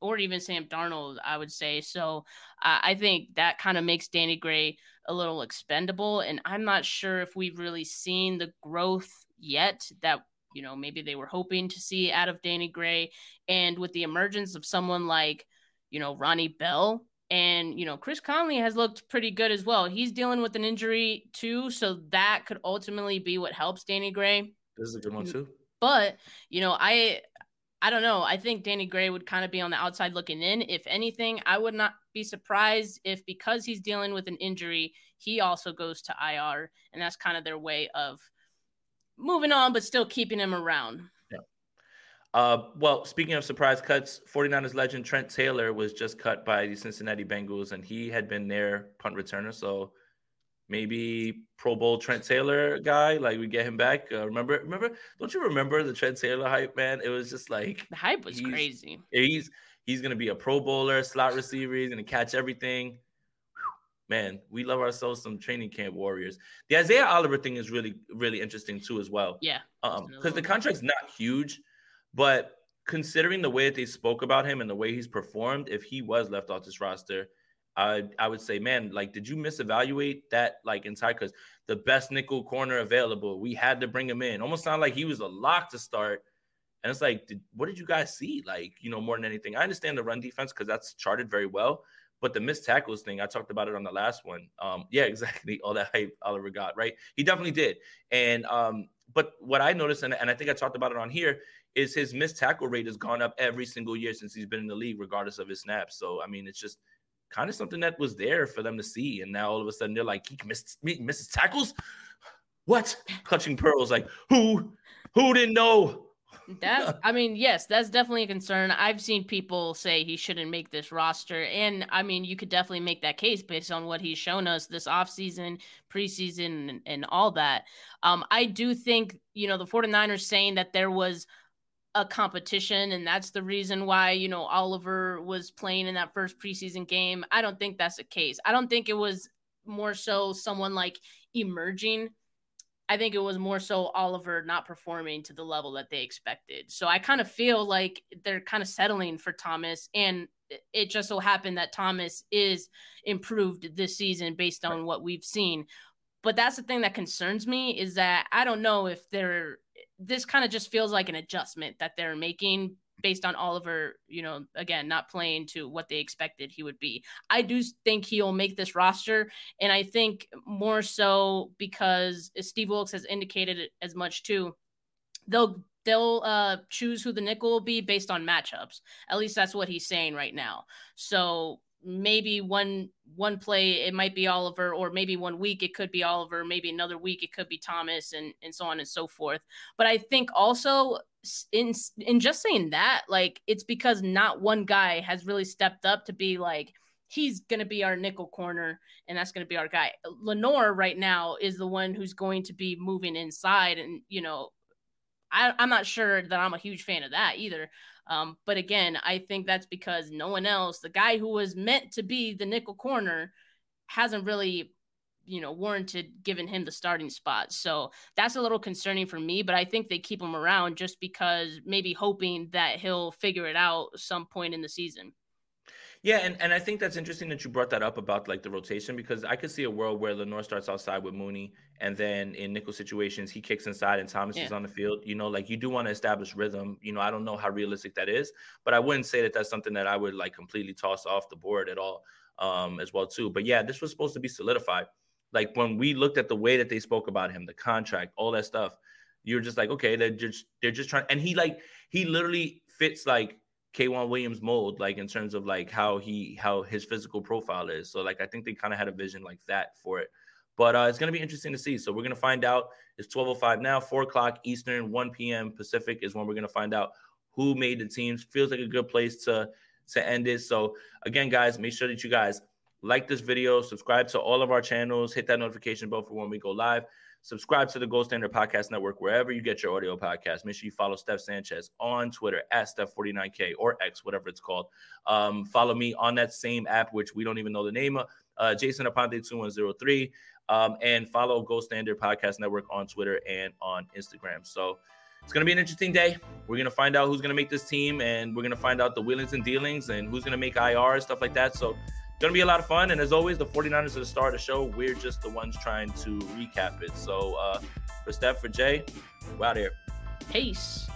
or even Sam Darnold, I would say. So uh, I think that kind of makes Danny Gray a little expendable. And I'm not sure if we've really seen the growth yet that you know maybe they were hoping to see out of Danny Gray. And with the emergence of someone like you know Ronnie Bell, and, you know, Chris Conley has looked pretty good as well. He's dealing with an injury too. So that could ultimately be what helps Danny Gray. This is a good one too. But, you know, I I don't know. I think Danny Gray would kind of be on the outside looking in. If anything, I would not be surprised if because he's dealing with an injury, he also goes to IR. And that's kind of their way of moving on, but still keeping him around. Yeah. Uh, well, speaking of surprise cuts, 49ers legend Trent Taylor was just cut by the Cincinnati Bengals, and he had been their punt returner. So maybe Pro Bowl Trent Taylor guy, like we get him back. Uh, remember, remember? Don't you remember the Trent Taylor hype, man? It was just like the hype was crazy. He's he's gonna be a Pro Bowler, slot receiver. He's gonna catch everything. Man, we love ourselves some training camp warriors. The Isaiah Oliver thing is really, really interesting too, as well. Yeah, um, because the contract's not huge but considering the way that they spoke about him and the way he's performed, if he was left off this roster, I I would say, man, like, did you misevaluate that like inside? Because the best nickel corner available, we had to bring him in. Almost sounded like he was a lock to start. And it's like, did, what did you guys see? Like, you know, more than anything, I understand the run defense because that's charted very well. But the missed tackles thing, I talked about it on the last one. Um, yeah, exactly. All that hype Oliver got, right? He definitely did. And um, but what I noticed, and, and I think I talked about it on here, is his missed tackle rate has gone up every single year since he's been in the league, regardless of his snaps. So I mean, it's just kind of something that was there for them to see. And now all of a sudden they're like, he missed misses tackles. What? Clutching pearls, like who who didn't know? That's, I mean, yes, that's definitely a concern. I've seen people say he shouldn't make this roster. And I mean, you could definitely make that case based on what he's shown us this offseason, preseason, and, and all that. Um, I do think, you know, the 49ers saying that there was a competition and that's the reason why you know Oliver was playing in that first preseason game. I don't think that's the case. I don't think it was more so someone like emerging. I think it was more so Oliver not performing to the level that they expected. So I kind of feel like they're kind of settling for Thomas and it just so happened that Thomas is improved this season based on what we've seen. But that's the thing that concerns me is that I don't know if they're this kind of just feels like an adjustment that they're making based on Oliver, you know, again, not playing to what they expected he would be. I do think he'll make this roster. And I think more so because Steve Wilks has indicated as much too, they'll they'll uh choose who the nickel will be based on matchups. At least that's what he's saying right now. So maybe one one play it might be Oliver, or maybe one week it could be Oliver, maybe another week it could be Thomas, and and so on and so forth. But I think also in in just saying that, like it's because not one guy has really stepped up to be like he's going to be our nickel corner and that's going to be our guy. Lenoir right now is the one who's going to be moving inside and you know I, I'm not sure that I'm a huge fan of that either. Um, but again, I think that's because no one else, the guy who was meant to be the nickel corner, hasn't really, you know, warranted giving him the starting spot. So that's a little concerning for me. But I think they keep him around just because maybe hoping that he'll figure it out some point in the season. Yeah, and, and I think that's interesting that you brought that up about like the rotation because I could see a world where Lenoir starts outside with Mooney and then in nickel situations he kicks inside and Thomas yeah. is on the field. You know, like you do want to establish rhythm. You know, I don't know how realistic that is, but I wouldn't say that that's something that I would like completely toss off the board at all um, as well too. But yeah, this was supposed to be solidified. Like when we looked at the way that they spoke about him, the contract, all that stuff, you're just like, okay, they're just they're just trying. And he like he literally fits like K'Waun Williams mold, like in terms of like how he how his physical profile is. So like I think they kind of had a vision like that for it. But uh, it's gonna be interesting to see. So we're gonna find out. It's 12:05 now, four o'clock Eastern, 1 p.m. Pacific is when we're gonna find out who made the teams. Feels like a good place to to end it. So again, guys, make sure that you guys like this video, subscribe to all of our channels, hit that notification bell for when we go live. Subscribe to the Gold Standard Podcast Network wherever you get your audio podcast. Make sure you follow Steph Sanchez on Twitter at Steph49K or X, whatever it's called. Um, follow me on that same app, which we don't even know the name of, uh, Jason Aponte 2103. Um, and follow Gold Standard Podcast Network on Twitter and on Instagram. So it's going to be an interesting day. We're going to find out who's going to make this team, and we're going to find out the wheelings and dealings and who's going to make IR and stuff like that. So going to be a lot of fun. And as always, the 49ers are the star of the show. We're just the ones trying to recap it. So uh, for Steph, for Jay, we're out here. Peace.